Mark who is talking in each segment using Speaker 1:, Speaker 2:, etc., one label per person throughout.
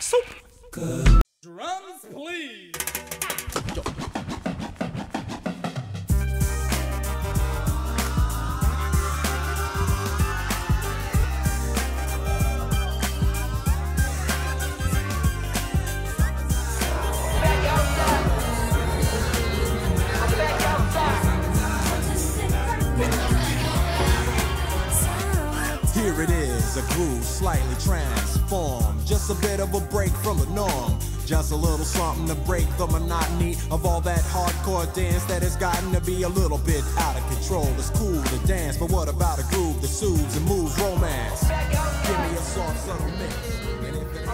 Speaker 1: Soup.
Speaker 2: Good. Drums, please.
Speaker 1: Here it is, a groove slightly transformed. Just a bit of a break from the norm. Just a little something to break the monotony of all that hardcore dance that has gotten to be a little bit out of control. It's cool to dance, but what about a groove that soothes and moves romance? Give me a soft, subtle mix. And if it's-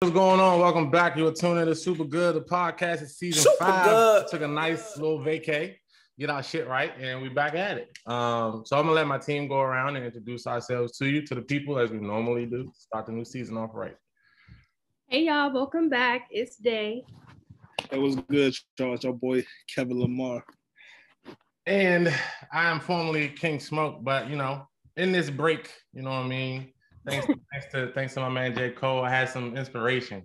Speaker 3: What's going on? Welcome back. You're tuning to Super Good, the podcast. It's season
Speaker 2: Super
Speaker 3: five.
Speaker 2: Good.
Speaker 3: Took a nice little vacay, get our shit right, and we back at it. Um, so I'm gonna let my team go around and introduce ourselves to you, to the people as we normally do. Start the new season off right.
Speaker 4: Hey y'all, welcome back. It's Day.
Speaker 5: That was good, Charles. Your boy Kevin Lamar.
Speaker 3: And I am formerly King Smoke, but you know, in this break, you know what I mean. Thanks, thanks to thanks to my man J. Cole, I had some inspiration.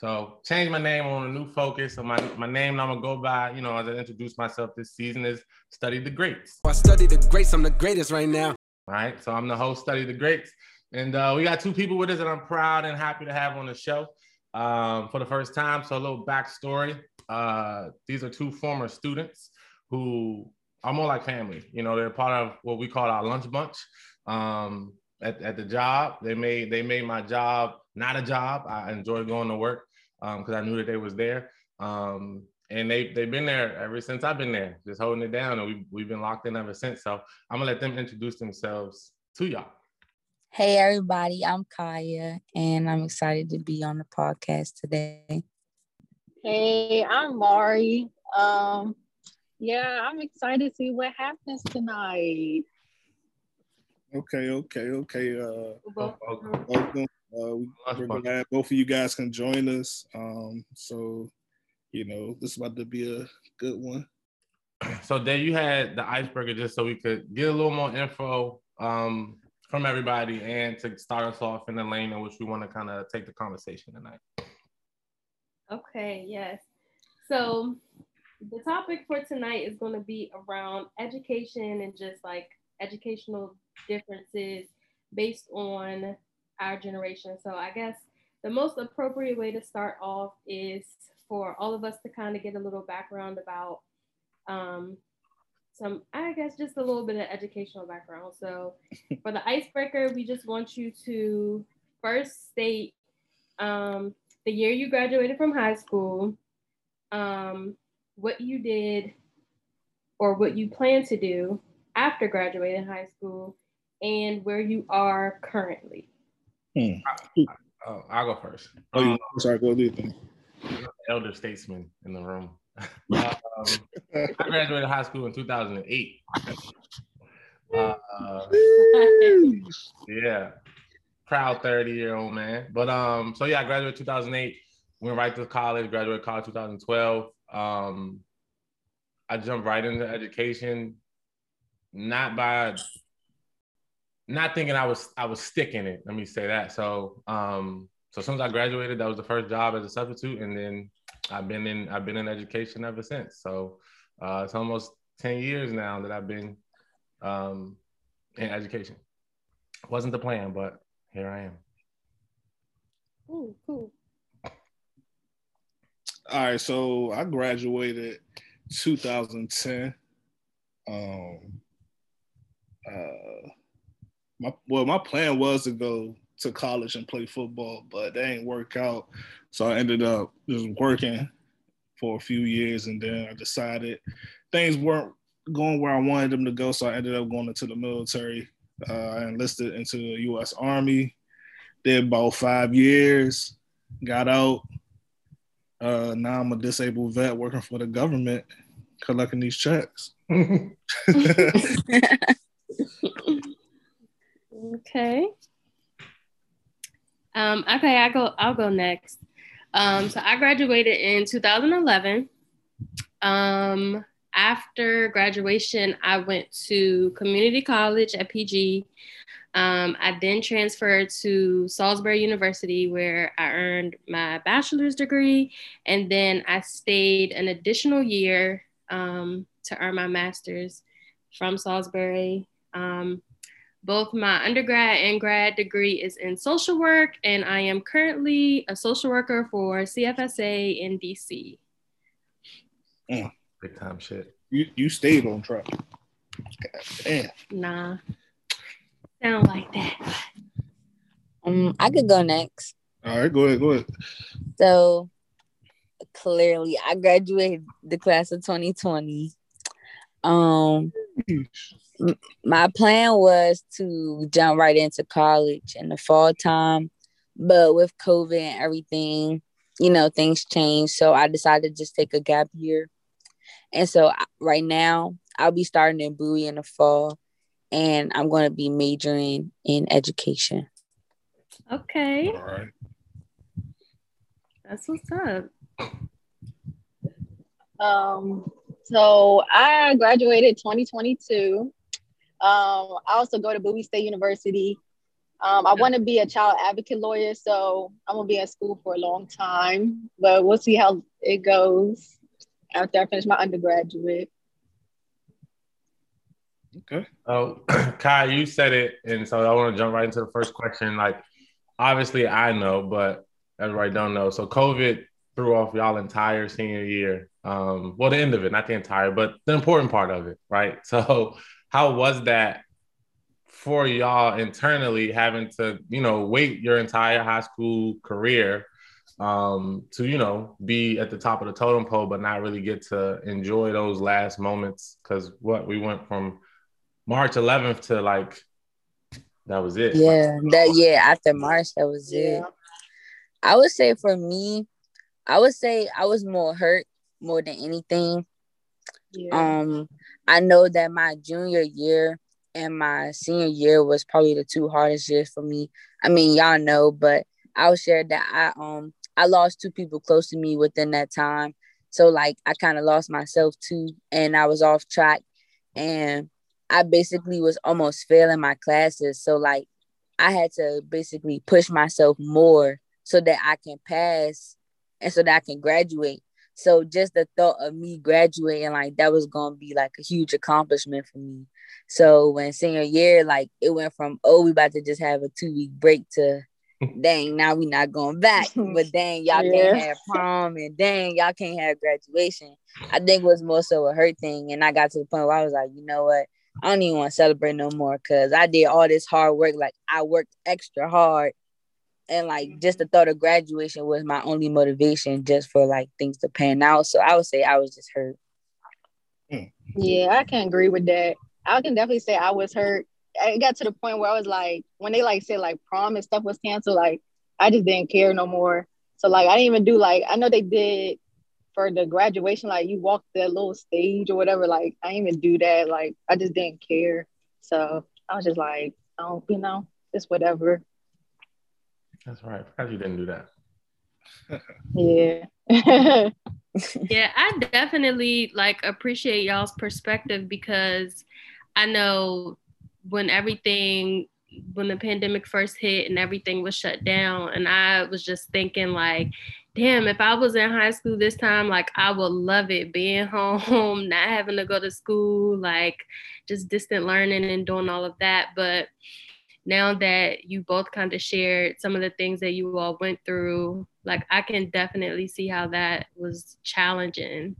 Speaker 3: So changed my name on a new focus. So my, my name I'm gonna go by, you know, as I introduce myself this season is Study the Greats.
Speaker 2: I study the greats. I'm the greatest right now.
Speaker 3: All right. So I'm the host, Study the Greats. And uh, we got two people with us that I'm proud and happy to have on the show um, for the first time. So a little backstory. Uh, these are two former students who are more like family. You know, they're part of what we call our lunch bunch. Um, at, at the job, they made they made my job not a job. I enjoy going to work because I knew that they was there. Um, and they they've been there ever since I've been there, just holding it down, and we we've been locked in ever since. So I'm gonna let them introduce themselves to y'all.
Speaker 6: Hey everybody, I'm Kaya and I'm excited to be on the podcast today.
Speaker 7: Hey, I'm Mari. Um, yeah, I'm excited to see what happens tonight.
Speaker 5: Okay, okay, okay. Uh,
Speaker 3: Welcome.
Speaker 5: welcome. Uh, we, we're glad both of you guys can join us. Um, so you know, this is about to be a good one.
Speaker 3: So there you had the icebreaker just so we could get a little more info um, from everybody and to start us off in the lane in which we want to kind of take the conversation tonight.
Speaker 4: Okay, yes. So the topic for tonight is going to be around education and just like educational differences based on our generation. So I guess the most appropriate way to start off is for all of us to kind of get a little background about um, some, I guess, just a little bit of educational background. So for the icebreaker, we just want you to first state um, the year you graduated from high school, um, what you did or what you plan to do after graduating high school, and where you are currently.
Speaker 3: Oh, I'll go first.
Speaker 5: Oh, you,
Speaker 3: Um,
Speaker 5: sorry, go do your thing.
Speaker 3: elder statesman in the room. um, I graduated high school in 2008. Uh, yeah, proud 30 year old man. But um, so yeah, I graduated 2008. Went right to college. Graduated college 2012. Um, I jumped right into education, not by not thinking I was I was sticking it. Let me say that. So um, so as soon as I graduated, that was the first job as a substitute, and then I've been in I've been in education ever since. So uh, it's almost 10 years now that I've been um, in education. Wasn't the plan, but here I am.
Speaker 4: Ooh, cool.
Speaker 5: All right, so I graduated 2010. Um, uh, my well, my plan was to go to college and play football, but that ain't work out. So I ended up just working for a few years, and then I decided things weren't going where I wanted them to go. So I ended up going into the military. Uh, I enlisted into the U.S. Army. Did about five years. Got out. Uh, now I'm a disabled vet working for the government, collecting these checks.
Speaker 4: Okay. Um, okay, I go. I'll go next. Um, so I graduated in 2011. Um, after graduation, I went to community college at PG. Um, I then transferred to Salisbury University, where I earned my bachelor's degree, and then I stayed an additional year um, to earn my master's from Salisbury. Um, both my undergrad and grad degree is in social work, and I am currently a social worker for CFSA in DC.
Speaker 5: Mm.
Speaker 3: Big time shit.
Speaker 5: You you stayed on track. God damn.
Speaker 4: Nah, sound like that.
Speaker 6: Um, I could go next.
Speaker 5: All right, go ahead, go ahead.
Speaker 6: So clearly, I graduated the class of 2020. Um, my plan was to jump right into college in the fall time, but with COVID and everything, you know, things changed. So I decided to just take a gap year. And so right now, I'll be starting in Bowie in the fall, and I'm going to be majoring in education.
Speaker 4: Okay,
Speaker 5: All right.
Speaker 4: that's what's up.
Speaker 7: Um, so I graduated 2022. Um, I also go to Bowie State University. Um, I want to be a child advocate lawyer, so I'm gonna be at school for a long time, but we'll see how it goes after I finish my undergraduate.
Speaker 5: Okay.
Speaker 3: Oh, Kai, you said it, and so I want to jump right into the first question. Like, obviously, I know, but everybody don't know. So, COVID threw off y'all entire senior year. Um, well, the end of it, not the entire, but the important part of it, right? So, how was that for y'all internally, having to, you know, wait your entire high school career um, to, you know, be at the top of the totem pole, but not really get to enjoy those last moments? Because what we went from March 11th to like that was it.
Speaker 6: Yeah, that yeah, after March, that was it. I would say for me, I would say I was more hurt more than anything.
Speaker 7: Yeah.
Speaker 6: Um, I know that my junior year and my senior year was probably the two hardest years for me. I mean, y'all know, but I'll share that I um I lost two people close to me within that time. So like I kind of lost myself too, and I was off track, and I basically was almost failing my classes. So like I had to basically push myself more so that I can pass and so that I can graduate. So just the thought of me graduating, like that was gonna be like a huge accomplishment for me. So when senior year, like it went from oh we about to just have a two week break to dang now we not going back. But dang y'all
Speaker 7: Yeah.
Speaker 6: can't have prom and dang y'all can't have graduation. I think it was more so a hurt thing, and I got to the point where I was like, you know what, I don't even want to celebrate no more because I did all this hard work. Like I worked extra hard and like just the thought of graduation was my only motivation just for like things to pan out. So I would say I was just hurt.
Speaker 7: Yeah, I can agree with that. I can definitely say I was hurt. It got to the point where I was like, when they like said like prom and stuff was canceled, like I just didn't care no more. So like I didn't even do like I know they did for the graduation, like you walk that little stage or whatever. Like I didn't even do that. Like I just didn't care. So I was just like, oh, you know, it's whatever.
Speaker 3: That's right. I forgot you didn't do that.
Speaker 7: Yeah.
Speaker 4: Yeah, I definitely like appreciate y'all's perspective because I know when everything when the pandemic first hit and everything was shut down and I was just thinking like damn if I was in high school this time like I would love it being home not having to go to school like just distant learning and doing all of that but now that you both kind of shared some of the things that you all went through, like I can definitely see how that was challenging.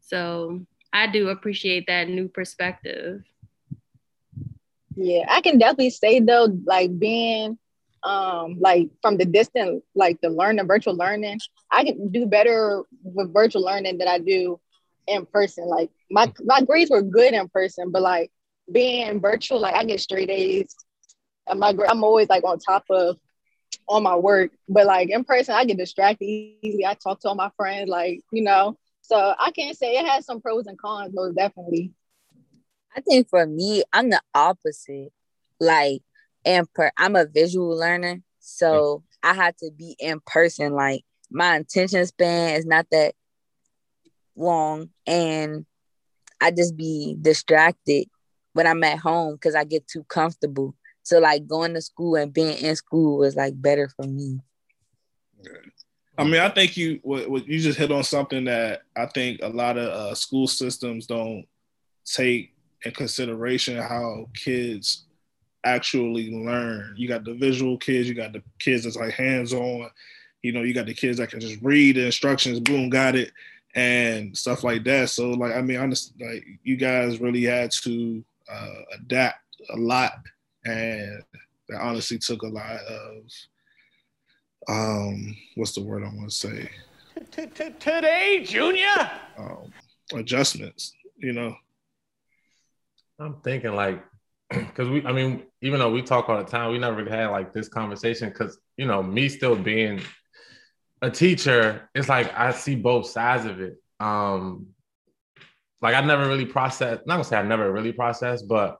Speaker 4: So I do appreciate that new perspective.
Speaker 7: Yeah, I can definitely say though, like being um like from the distance, like the learning, virtual learning, I can do better with virtual learning than I do in person. Like my my grades were good in person, but like being virtual, like I get straight A's. And my I'm always like on top of all my work, but like in person, I get distracted easily. I talk to all my friends, like you know. So I can't say it has some pros and cons, most definitely.
Speaker 6: I think for me, I'm the opposite. Like, in per, I'm a visual learner, so I had to be in person. Like, my attention span is not that long, and I just be distracted when I'm at home because I get too comfortable. So like going to school and being in school was like better for me.
Speaker 5: I mean, I think you what, you just hit on something that I think a lot of uh, school systems don't take in consideration how kids actually learn. You got the visual kids, you got the kids that's like hands on. You know, you got the kids that can just read the instructions, boom, got it, and stuff like that. So, like, I mean, honest, like you guys really had to uh, adapt a lot, and that honestly took a lot of um, what's the word I want to say?
Speaker 8: Today, Junior.
Speaker 5: Um, adjustments, you know.
Speaker 3: I'm thinking like, because we, I mean, even though we talk all the time, we never really had like this conversation. Because you know, me still being a teacher, it's like I see both sides of it. Um, like I never really processed. Not gonna say I never really processed, but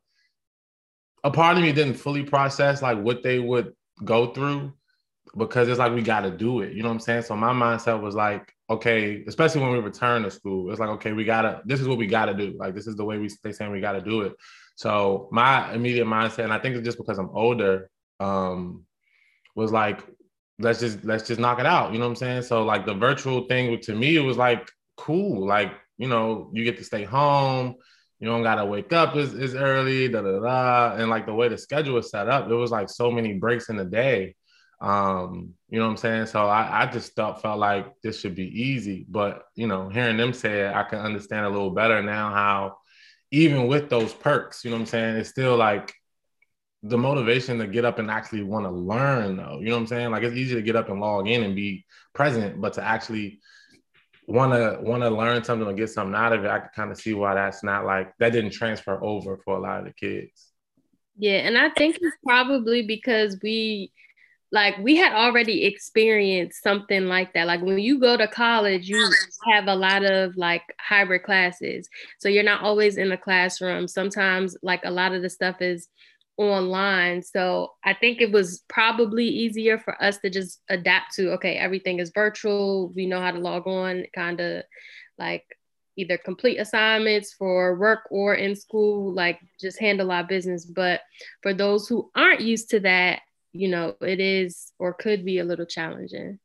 Speaker 3: a part of me didn't fully process like what they would go through because it's like we got to do it. You know what I'm saying? So my mindset was like, okay, especially when we return to school, it's like, okay, we gotta. This is what we got to do. Like this is the way we they saying we got to do it. So my immediate mindset, and I think it's just because I'm older, um, was like, let's just let's just knock it out. You know what I'm saying? So like the virtual thing to me, it was like cool. Like you know, you get to stay home. You don't gotta wake up as, as early, da da da. And like the way the schedule was set up, there was like so many breaks in the day um, you know what I'm saying? So I, I just thought felt like this should be easy. But you know, hearing them say it, I can understand a little better now how even with those perks, you know what I'm saying, it's still like the motivation to get up and actually want to learn though. You know what I'm saying? Like it's easy to get up and log in and be present, but to actually want to want to learn something or get something out of it, I can kind of see why that's not like that didn't transfer over for a lot of the kids.
Speaker 4: Yeah, and I think it's probably because we like we had already experienced something like that. Like when you go to college you have a lot of like hybrid classes. So you're not always in the classroom. Sometimes like a lot of the stuff is online so i think it was probably easier for us to just adapt to okay everything is virtual we know how to log on kind of like either complete assignments for work or in school like just handle our business but for those who aren't used to that you know, it is or could be a little challenging.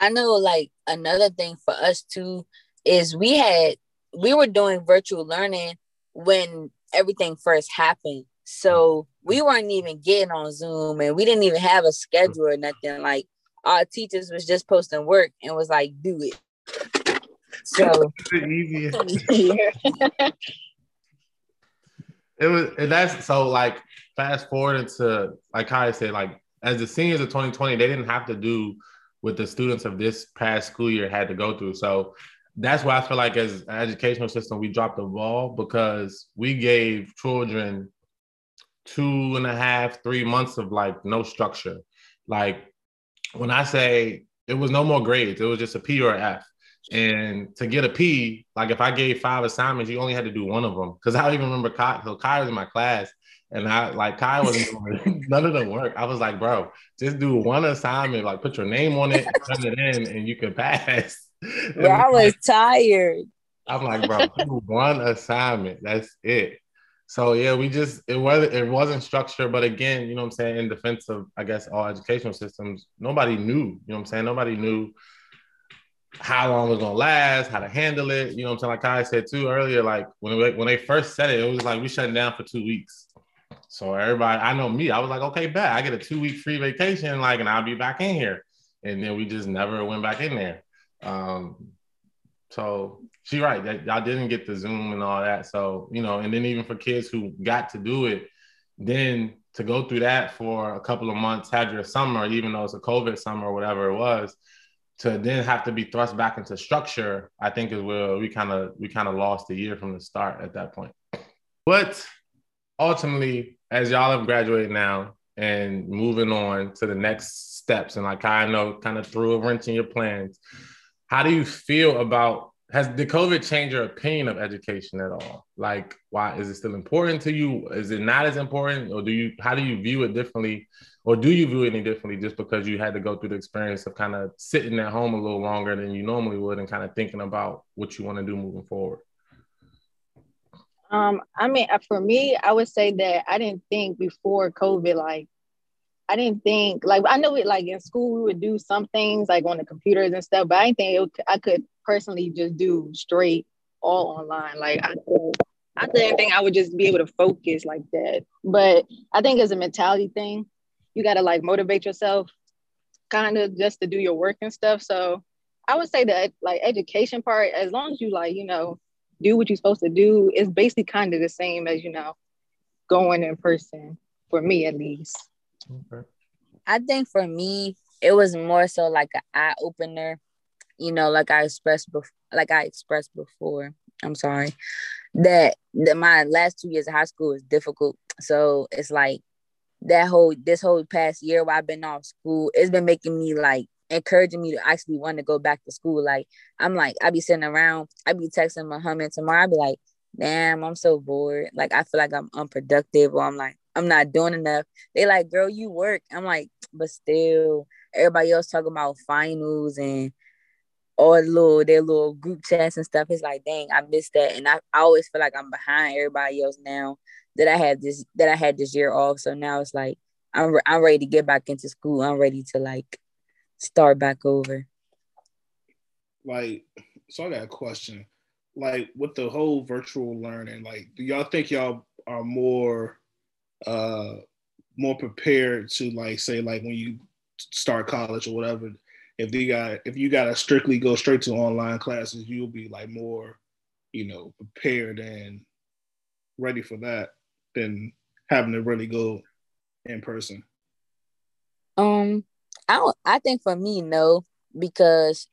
Speaker 6: I know like another thing for us too is we had we were doing virtual learning when everything first happened. So we weren't even getting on Zoom and we didn't even have a schedule or nothing. Like our teachers was just posting work and was like, do it. So
Speaker 3: easy. it was and that's so like fast forward into like Kai said, like as the seniors of 2020, they didn't have to do what the students of this past school year had to go through. So that's why I feel like as an educational system, we dropped the ball because we gave children two and a half, three months of like no structure. Like when I say it was no more grades, it was just a P or F. And to get a P, like if I gave five assignments, you only had to do one of them. Cause I don't even remember Kai, so Kai was in my class and I like Kai wasn't doing none of the work. I was like, bro, just do one assignment, like put your name on it, turn it in, and you can pass.
Speaker 6: Yeah, I was tired.
Speaker 3: I'm like, bro, do one assignment. That's it. So yeah, we just it was it wasn't structured, but again, you know what I'm saying, in defense of I guess all educational systems, nobody knew, you know what I'm saying? Nobody knew how long it was gonna last, how to handle it. You know what I'm saying? Like I said too earlier, like when when they first said it, it was like we shut down for two weeks. So everybody, I know me, I was like, okay, bet I get a two week free vacation, like, and I'll be back in here. And then we just never went back in there. Um, so she right that y'all didn't get the Zoom and all that. So you know, and then even for kids who got to do it, then to go through that for a couple of months, had your summer, even though it's a COVID summer or whatever it was, to then have to be thrust back into structure, I think is where we kind of we kind of lost a year from the start at that point. But ultimately, as y'all have graduated now and moving on to the next steps, and like I know kind of threw a wrench in your plans, how do you feel about has the COVID changed your opinion of education at all? Like, why is it still important to you? Is it not as important, or do you how do you view it differently, or do you view it any differently just because you had to go through the experience of kind of sitting at home a little longer than you normally would and kind of thinking about what you want to do moving forward?
Speaker 7: Um, I mean, uh, for me, I would say that I didn't think before COVID, like, I didn't think, like, I know it, like, in school, we would do some things, like, on the computers and stuff, but I didn't think it, I could personally just do straight all online. Like, I, I didn't think I would just be able to focus like that. But I think it's a mentality thing. You got to, like, motivate yourself kind of just to do your work and stuff. So I would say that, like, education part, as long as you, like, you know, do what you're supposed to do is basically kind of the same as you know going in person for me at least
Speaker 6: okay. i think for me it was more so like an eye opener you know like i expressed before like i expressed before i'm sorry that that my last two years of high school was difficult so it's like that whole this whole past year while i've been off school it's been making me like encouraging me to actually want to go back to school. Like I'm like, I be sitting around, I be texting Muhammad tomorrow. I be like, damn, I'm so bored. Like I feel like I'm unproductive or I'm like, I'm not doing enough. They like, girl, you work. I'm like, but still, everybody else talking about finals and all the little their little group chats and stuff. It's like, dang, I missed that. And I, I always feel like I'm behind everybody else now that I had this that I had this year off. So now it's like I'm I'm ready to get back into school. I'm ready to like start back over.
Speaker 5: Like, so I got a question. Like with the whole virtual learning, like, do y'all think y'all are more uh more prepared to like say like when you start college or whatever, if you got if you gotta strictly go straight to online classes, you'll be like more, you know, prepared and ready for that than having to really go in person.
Speaker 6: Um, I don't I think for me, no, because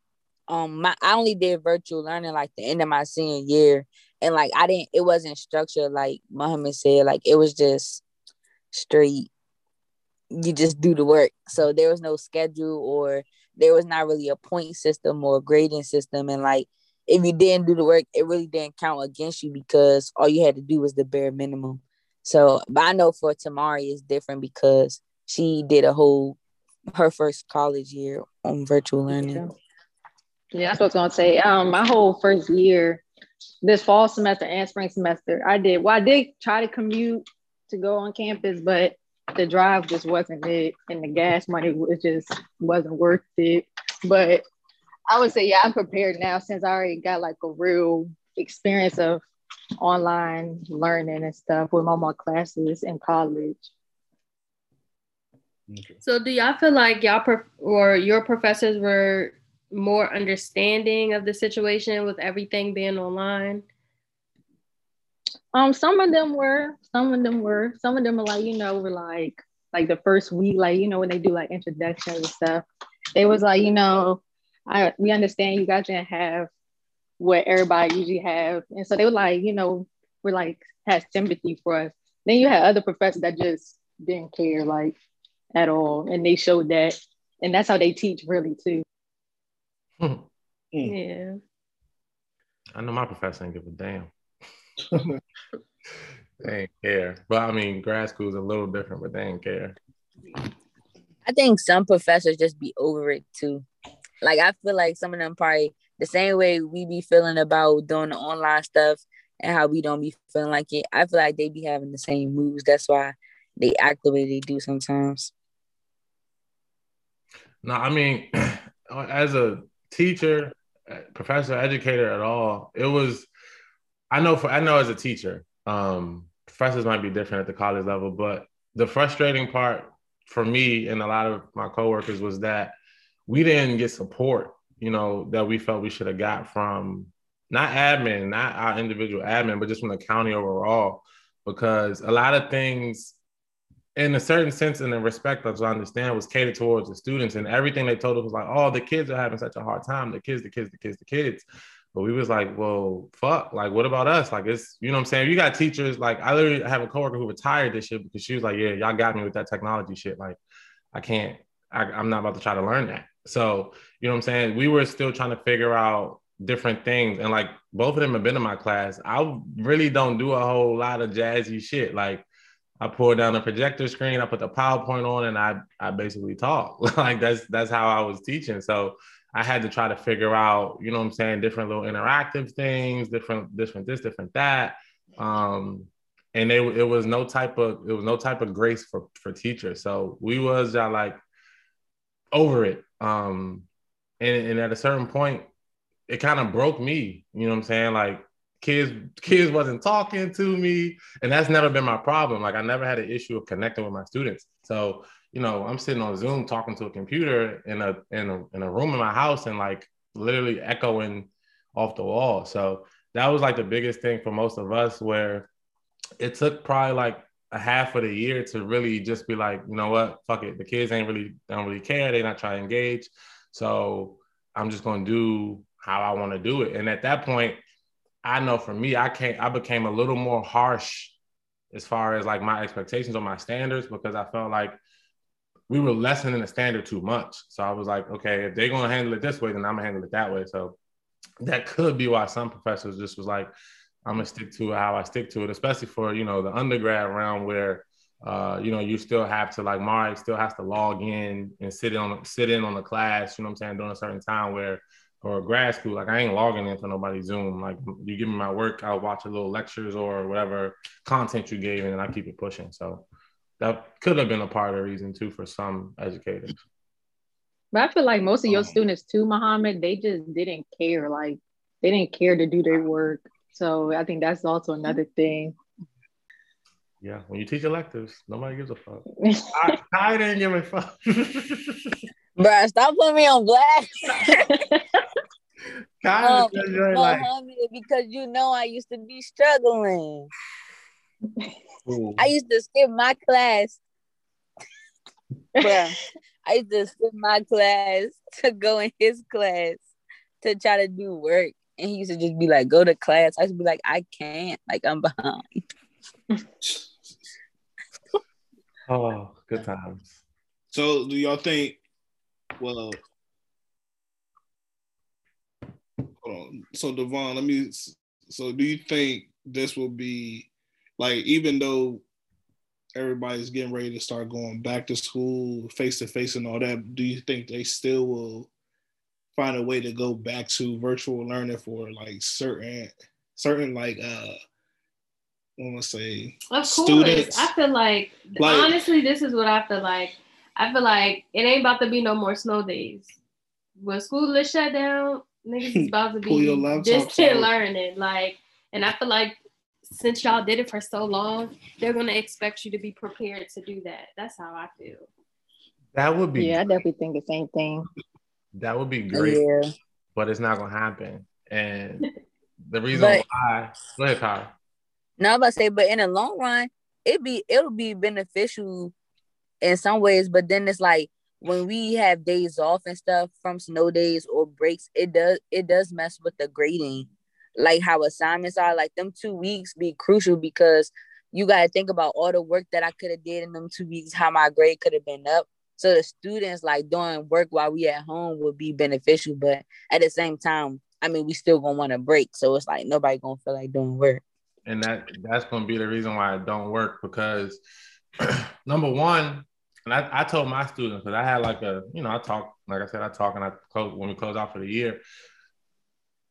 Speaker 6: um my I only did virtual learning like the end of my senior year. And like I didn't it wasn't structured like Muhammad said, like it was just straight you just do the work. So there was no schedule or there was not really a point system or grading system. And like if you didn't do the work, it really didn't count against you because all you had to do was the bare minimum. So, but I know for Tamari it's different because she did a whole her first college year on virtual learning.
Speaker 7: Yeah, yeah that's what I was gonna say. Um, my whole first year, this fall semester and spring semester, I did. Well, I did try to commute to go on campus, but the drive just wasn't it, and the gas money was just wasn't worth it. But I would say, yeah, I'm prepared now since I already got like a real experience of online learning and stuff with all my classes in college.
Speaker 4: Okay. So do y'all feel like y'all prof- or your professors were more understanding of the situation with everything being online?
Speaker 7: Um, some of them were, some of them were, some of them are like, you know, were like like the first week, like, you know, when they do like introductions and stuff, it was like, you know, I we understand you guys didn't have what everybody usually have. And so they were like, you know, we're like had sympathy for us. Then you had other professors that just didn't care. Like at all. And they showed that. And that's how they teach really too.
Speaker 3: Hmm.
Speaker 4: yeah.
Speaker 3: I know my professor ain't give a damn. they ain't care. But I mean, grad school is a little different, but they ain't care.
Speaker 6: I think some professors just be over it too. Like I feel like some of them probably the same way we be feeling about doing the online stuff and how we don't be feeling like it. I feel like they be having the same moves. That's why they act the way they do sometimes.
Speaker 3: No, I mean, as a teacher, uh, professor, educator at all, it was. I know for I know as a teacher, um, professors might be different at the college level, but the frustrating part for me and a lot of my coworkers was that we didn't get support. You know that we felt we should have got from not admin, not our individual admin, but just from the county overall, because a lot of things in a certain sense and in respect, as I understand, was catered towards the students, and everything they told us was like, "Oh, the kids are having such a hard time. The kids, the kids, the kids, the kids." But we was like, "Well, fuck! Like, what about us? Like, it's you know what I'm saying. You got teachers like I literally have a coworker who retired this shit because she was like, "Yeah, y'all got me with that technology shit. Like, I can't. I, I'm not about to try to learn that." So you know what I'm saying. We were still trying to figure out different things, and like both of them have been in my class. I really don't do a whole lot of jazzy shit, like I pull down the projector screen, I put the PowerPoint on, and I I basically talk. like that's that's how I was teaching. So I had to try to figure out, you know what I'm saying, different little interactive things, different, different this, different that. Um, and they, it was no type of it was no type of grace for for teachers. So we was uh, like over it. Um, and, and at a certain point, it kind of broke me. You know what I'm saying? Like kids kids wasn't talking to me, and that's never been my problem. Like I never had an issue of connecting with my students. So you know, I'm sitting on Zoom talking to a computer in a in a in a room in my house, and like literally echoing off the wall. So that was like the biggest thing for most of us where it took probably like a half of the year to really just be like, you know what, fuck it. The kids ain't really don't really care. They're not trying to engage. So I'm just gonna do how I want to do it. And at that point, I know for me, I can't I became a little more harsh as far as like my expectations or my standards because I felt like we were lessening the standard too much. So I was like, okay, if they're gonna handle it this way, then I'm gonna handle it that way. So that could be why some professors just was like, I'm gonna stick to how I stick to it, especially for you know the undergrad round where uh, you know you still have to like Mari still has to log in and sit on sit in on the class. You know what I'm saying during a certain time where or grad school like I ain't logging into nobody's Zoom. Like you give me my work, I'll watch a little lectures or whatever content you gave, and I keep it pushing. So that could have been a part of the reason too for some educators.
Speaker 7: But I feel like most of your um, students too, Muhammad, they just didn't care. Like they didn't care to do their work. So I think that's also another thing.
Speaker 3: Yeah, when you teach electives, nobody gives a fuck. I, I didn't give a fuck.
Speaker 6: Bruh, stop putting me on blast. kind of um, like, because you know I used to be struggling. Ooh. I mm. used to skip my class. Bruh, I used to skip my class to go in his class to try to do work. And he used to just be like, go to class. I used to be like, I can't. Like, I'm behind.
Speaker 3: oh, good times.
Speaker 5: So, do y'all think, well, hold on. So, Devon, let me, so do you think this will be, like, even though everybody's getting ready to start going back to school face to face and all that, do you think they still will find a way to go back to virtual learning for like certain certain like uh I want to say
Speaker 4: of students. I feel like, like honestly, this is what I feel like. I feel like it ain't about to be no more snow days. When school is shut down, niggas is about to be distant learning. Like, and I feel like since y'all did it for so long, they're gonna expect you to be prepared to do that. That's how I feel.
Speaker 3: That would be
Speaker 7: yeah, I definitely think the same thing.
Speaker 3: That would be great, yeah. but it's not gonna happen. And the reason but, why, go ahead, Kyle.
Speaker 6: No, I'm about to say, but in the long run, it be it'll be beneficial in some ways. But then it's like when we have days off and stuff from snow days or breaks, it does it does mess with the grading. Like how assignments are, like them two weeks be crucial because you gotta think about all the work that I could have did in them two weeks, how my grade could have been up. So the students like doing work while we at home would be beneficial, but at the same time, I mean, we still gonna want to break. So it's like nobody gonna feel like doing work.
Speaker 3: And that that's gonna be the reason why I don't work because number one, and I, I told my students because I had like a, you know, I talk, like I said, I talk and I close when we close out for the year.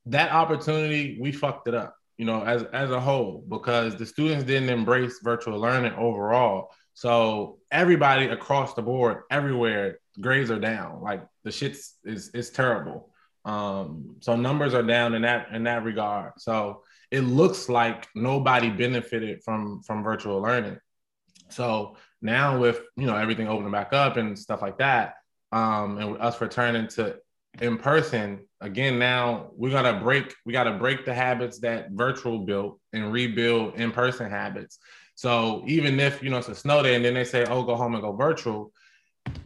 Speaker 3: That opportunity, we fucked it up, you know, as as a whole, because the students didn't embrace virtual learning overall. So everybody across the board, everywhere, grades are down. Like the shit's is is terrible. Um, so numbers are down in that in that regard. So it looks like nobody benefited from from virtual learning. So now with you know everything opening back up and stuff like that, um, and us returning to in person again now we gotta break we gotta break the habits that virtual built and rebuild in person habits so even if you know it's a snow day and then they say, "Oh, go home and go virtual,"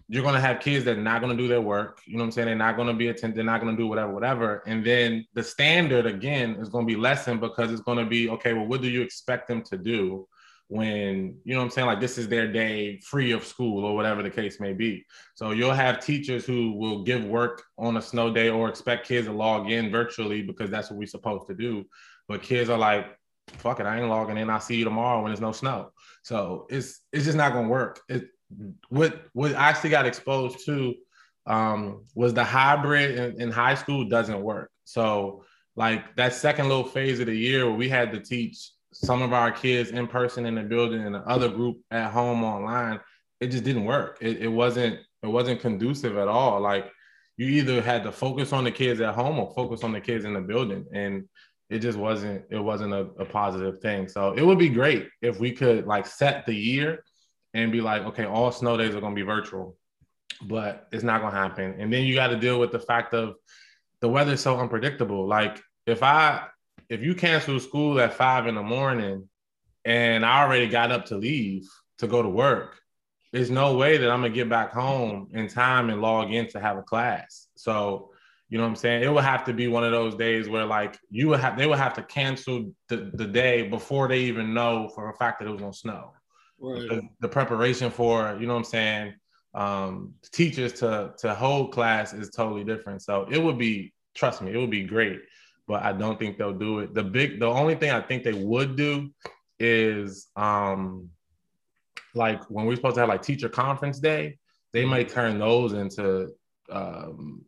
Speaker 3: you're gonna have kids that are not gonna do their work. You know what I'm saying? They're not gonna be attend. They're not gonna do whatever, whatever. And then the standard again is gonna be lessened because it's gonna be okay. Well, what do you expect them to do when you know what I'm saying? Like this is their day free of school or whatever the case may be. So you'll have teachers who will give work on a snow day or expect kids to log in virtually because that's what we're supposed to do. But kids are like, fuck it, I ain't logging in. I'll see you tomorrow when there's no snow. So it's it's just not gonna work. It what what I actually got exposed to um, was the hybrid in, in high school doesn't work. So like that second little phase of the year where we had to teach some of our kids in person in the building and the other group at home online, it just didn't work. It, it wasn't it wasn't conducive at all. Like you either had to focus on the kids at home or focus on the kids in the building, and it just wasn't it wasn't a, a positive thing. So it would be great if we could like set the year and be like, okay, all snow days are gonna be virtual, but it's not gonna happen. And then you got to deal with the fact of the weather's so unpredictable. Like if I if you cancel school at five in the morning and I already got up to leave to go to work, there's no way that I'm gonna get back home in time and log in to have a class. So, you know what I'm saying? It would have to be one of those days where like you would have they would have to cancel the, the day before they even know for a fact that it was gonna snow. Right. The, the preparation for, you know what I'm saying, um, teachers to to hold class is totally different. So it would be, trust me, it would be great but I don't think they'll do it. The big, the only thing I think they would do is um like when we're supposed to have like teacher conference day, they might turn those into um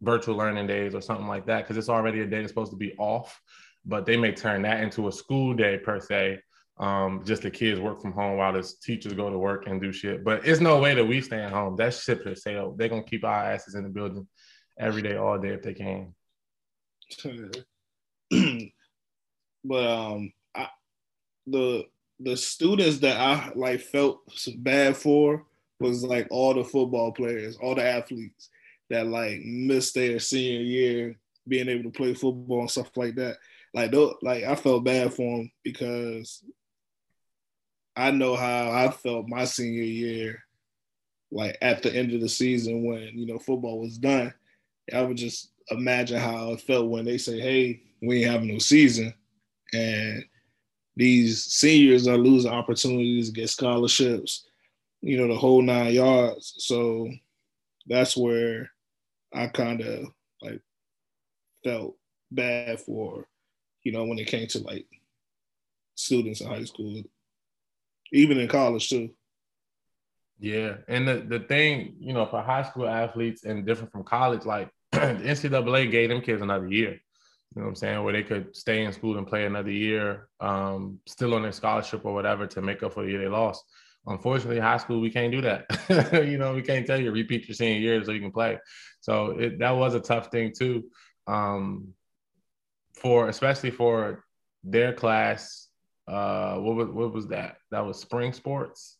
Speaker 3: virtual learning days or something like that because it's already a day that's supposed to be off, but they may turn that into a school day per se. Um, just the kids work from home while the teachers go to work and do shit. But it's no way that we stay at home. That ship has sailed. They're gonna keep our asses in the building every day, all day if they can.
Speaker 5: but um, I, the the students that I like felt bad for was like all the football players, all the athletes that like missed their senior year, being able to play football and stuff like that. Like, like I felt bad for them because I know how I felt my senior year, like at the end of the season when you know football was done. I would just imagine how it felt when they say, "Hey, we ain't having no season," and these seniors are losing opportunities to get scholarships, you know, the whole nine yards. So that's where I kind of like felt bad for, you know, when it came to like students in high school, even in college too.
Speaker 3: Yeah, and the the thing, you know, for high school athletes and different from college, like the NCAA gave them kids another year. You know what I'm saying? Where they could stay in school and play another year, um, still on their scholarship or whatever to make up for the year they lost. Unfortunately, high school we can't do that. you know, we can't tell you repeat your senior year so you can play. So it, that was a tough thing too, um, for especially for their class. Uh, what was what was that? That was spring sports,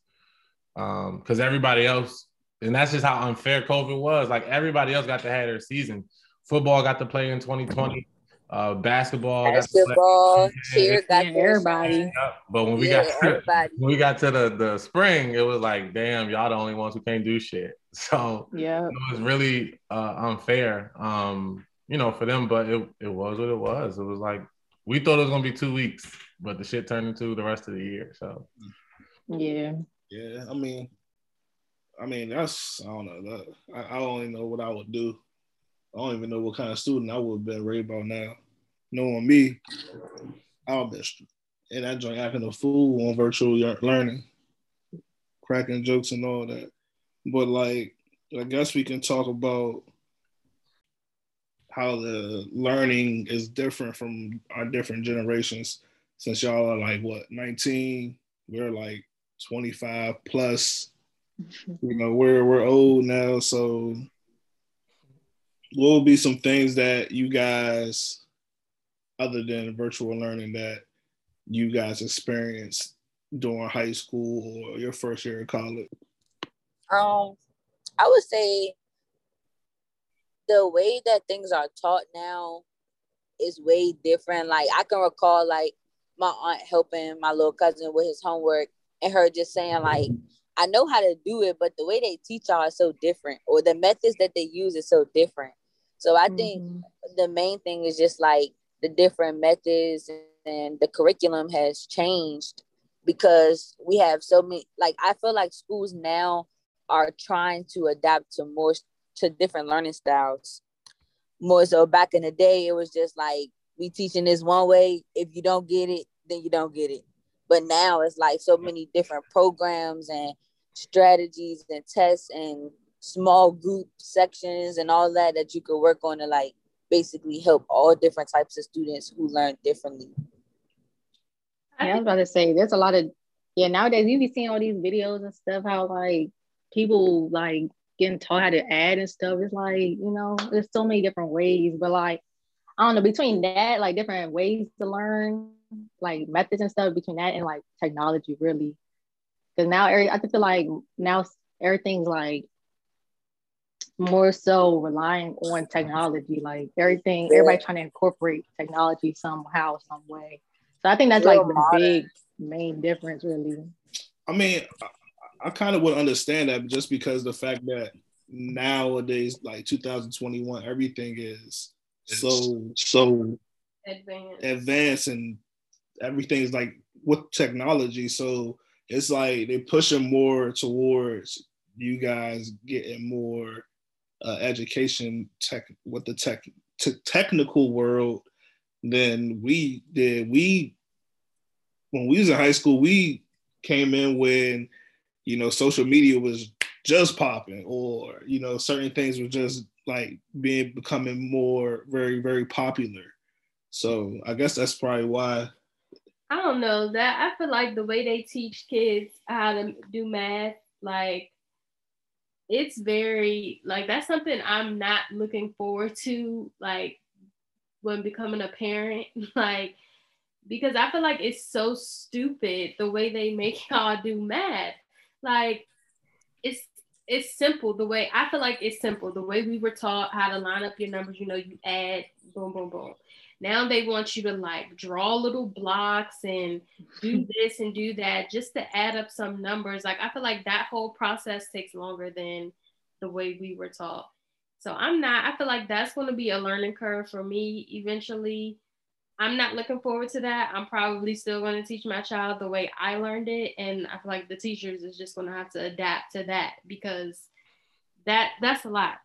Speaker 3: because um, everybody else and that's just how unfair COVID was. Like everybody else got to have their season. Football got to play in 2020. Uh, basketball,
Speaker 6: basketball, cheer got everybody.
Speaker 3: But when we yeah, got to, when we got to the the spring, it was like, damn, y'all the only ones who can't do shit. So
Speaker 7: yeah,
Speaker 3: it was really uh, unfair, um, you know, for them. But it it was what it was. It was like we thought it was gonna be two weeks, but the shit turned into the rest of the year. So
Speaker 7: yeah,
Speaker 5: yeah. I mean, I mean, that's I don't know. That, I, I don't even know what I would do. I don't even know what kind of student I would have been raised by now. Knowing me, I would be and that joint acting a fool on virtual learning, cracking jokes and all that. But like, I guess we can talk about how the learning is different from our different generations. Since y'all are like what 19, we're like 25 plus you know, we're we're old now, so what will be some things that you guys, other than virtual learning, that you guys experienced during high school or your first year of college?
Speaker 6: Um, I would say the way that things are taught now is way different. Like I can recall like my aunt helping my little cousin with his homework and her just saying like I know how to do it, but the way they teach y'all is so different, or the methods that they use is so different. So I mm-hmm. think the main thing is just like the different methods and the curriculum has changed because we have so many. Like I feel like schools now are trying to adapt to more to different learning styles. More so back in the day, it was just like we teaching this one way. If you don't get it, then you don't get it. But now it's like so many different programs and strategies and tests and small group sections and all that that you could work on to like basically help all different types of students who learn differently.
Speaker 7: Yeah, I was about to say there's a lot of yeah nowadays you be seeing all these videos and stuff how like people like getting taught how to add and stuff. It's like you know there's so many different ways, but like I don't know between that like different ways to learn like methods and stuff between that and like technology really because now every, I feel like now everything's like more so relying on technology like everything everybody trying to incorporate technology somehow some way so I think that's like the big main difference, really.
Speaker 5: I mean, I, I kind of would understand that just because the fact that nowadays, like 2021, everything is so so
Speaker 4: advanced.
Speaker 5: advanced and everything's like with technology. So it's like they're pushing more towards you guys getting more uh, education tech with the tech t- technical world than we did. We when we was in high school, we came in when you know social media was just popping, or you know certain things were just like being becoming more very very popular. So I guess that's probably why.
Speaker 4: I don't know that I feel like the way they teach kids how to do math, like it's very like that's something I'm not looking forward to. Like when becoming a parent, like because I feel like it's so stupid the way they make y'all do math. Like it's it's simple the way I feel like it's simple the way we were taught how to line up your numbers. You know, you add boom boom boom. Now they want you to like draw little blocks and do this and do that just to add up some numbers. Like I feel like that whole process takes longer than the way we were taught. So I'm not, I feel like that's going to be a learning curve for me eventually. I'm not looking forward to that. I'm probably still going to teach my child the way I learned it. And I feel like the teachers is just going to have to adapt to that because that that's a lot.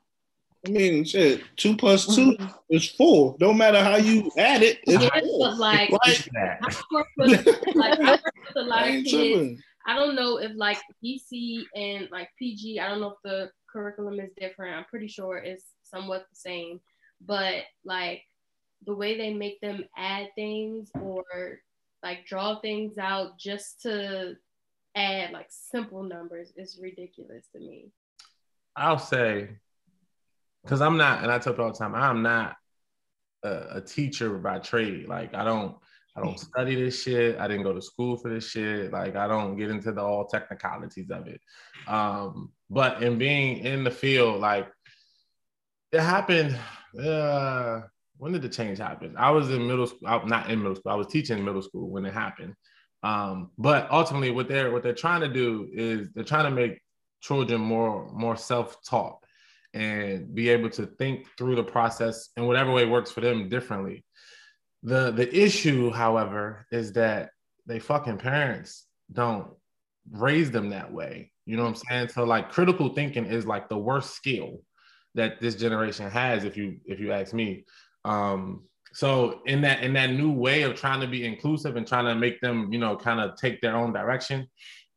Speaker 5: I mean, shit, two plus 2 mm-hmm. is four. No matter how you add it, it's
Speaker 4: yeah, four. But like, like, I work with, like, I work with a lot of kids. Tripping. I don't know if like PC and like PG, I don't know if the curriculum is different. I'm pretty sure it's somewhat the same, but like the way they make them add things or like draw things out just to add like simple numbers is ridiculous to me.
Speaker 3: I'll say, because I'm not, and I tell people all the time, I'm not a, a teacher by trade. Like I don't, I don't study this shit. I didn't go to school for this shit. Like I don't get into the all technicalities of it. Um, but in being in the field, like it happened. Uh, when did the change happen? I was in middle school, not in middle school. I was teaching middle school when it happened. Um, but ultimately, what they're what they're trying to do is they're trying to make children more more self-taught and be able to think through the process in whatever way works for them differently. The the issue, however, is that they fucking parents don't raise them that way. You know what I'm saying? So like critical thinking is like the worst skill that this generation has, if you if you ask me. Um, so in that in that new way of trying to be inclusive and trying to make them, you know, kind of take their own direction,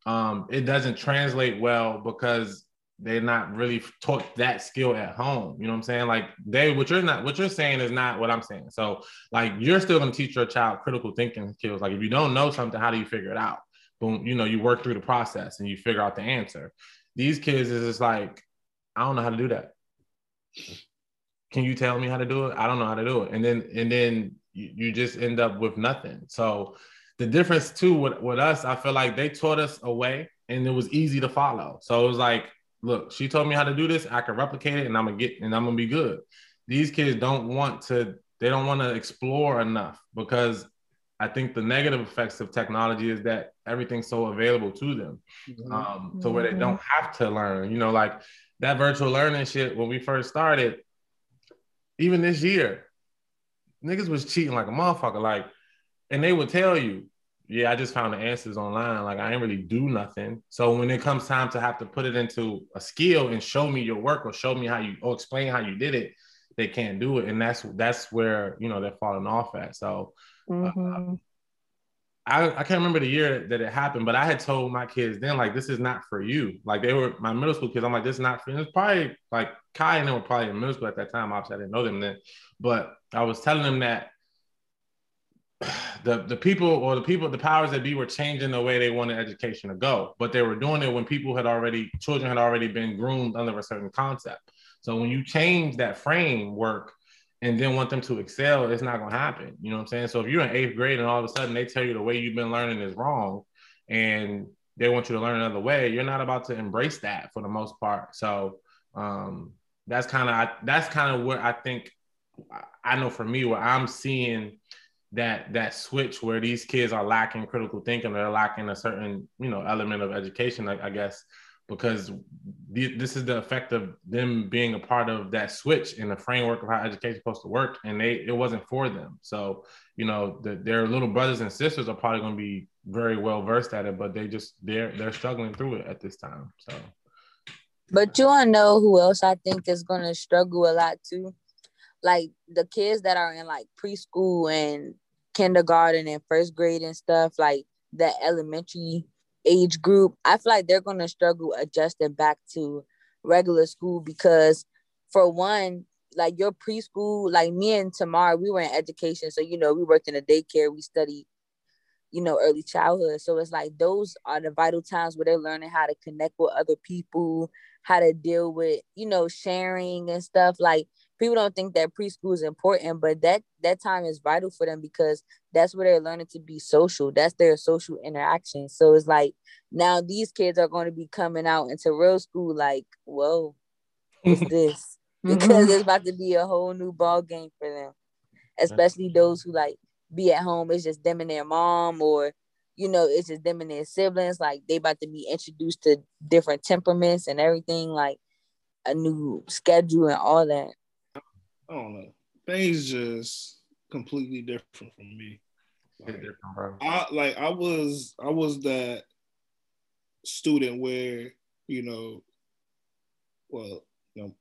Speaker 3: um, it doesn't translate well because they're not really taught that skill at home. You know what I'm saying? Like they, what you're not, what you're saying is not what I'm saying. So like you're still to teach your child critical thinking skills. Like if you don't know something, how do you figure it out? Boom, you know, you work through the process and you figure out the answer. These kids is just like, I don't know how to do that. Can you tell me how to do it? I don't know how to do it. And then, and then you, you just end up with nothing. So the difference too with, with us, I feel like they taught us a way and it was easy to follow. So it was like, look, she told me how to do this. I can replicate it and I'm gonna get and I'm gonna be good. These kids don't want to, they don't want to explore enough because I think the negative effects of technology is that everything's so available to them. Mm-hmm. Um, so where they don't have to learn, you know, like that virtual learning shit when we first started, even this year, niggas was cheating like a motherfucker. Like, and they would tell you, yeah, I just found the answers online. Like I ain't really do nothing. So when it comes time to have to put it into a skill and show me your work or show me how you or explain how you did it, they can't do it. And that's that's where you know they're falling off at. So uh, mm-hmm. uh, I, I can't remember the year that it happened, but I had told my kids then, like, this is not for you. Like they were my middle school kids. I'm like, this is not for you. It's probably like Kai and they were probably in middle school at that time. Obviously, I didn't know them then. But I was telling them that the the people or the people the powers that be were changing the way they wanted education to go but they were doing it when people had already children had already been groomed under a certain concept. So when you change that framework and then want them to excel it's not going to happen you know what i'm saying? So if you're in eighth grade and all of a sudden they tell you the way you've been learning is wrong and they want you to learn another way you're not about to embrace that for the most part. So um, that's kind of that's kind of where i think i know for me where i'm seeing that that switch where these kids are lacking critical thinking, they're lacking a certain you know element of education, I, I guess, because this is the effect of them being a part of that switch in the framework of how education is supposed to work, and they it wasn't for them. So you know the, their little brothers and sisters are probably going to be very well versed at it, but they just they're they're struggling through it at this time. So.
Speaker 6: But you wanna know who else I think is gonna struggle a lot too? Like the kids that are in like preschool and kindergarten and first grade and stuff, like the elementary age group, I feel like they're gonna struggle adjusting back to regular school because for one, like your preschool, like me and Tamar, we were in education. So, you know, we worked in a daycare, we studied, you know, early childhood. So it's like those are the vital times where they're learning how to connect with other people, how to deal with, you know, sharing and stuff. Like people don't think that preschool is important, but that that time is vital for them because that's where they're learning to be social. That's their social interaction. So it's like now these kids are going to be coming out into real school like, whoa, what's this? Mm-hmm. because it's about to be a whole new ball game for them. Especially those who like be at home, it's just them and their mom, or you know, it's just them and their siblings. Like they about to be introduced to different temperaments and everything, like a new schedule and all that.
Speaker 5: I don't know. Things just completely different from me. Like, different, bro. I like I was I was that student where you know, well, you know,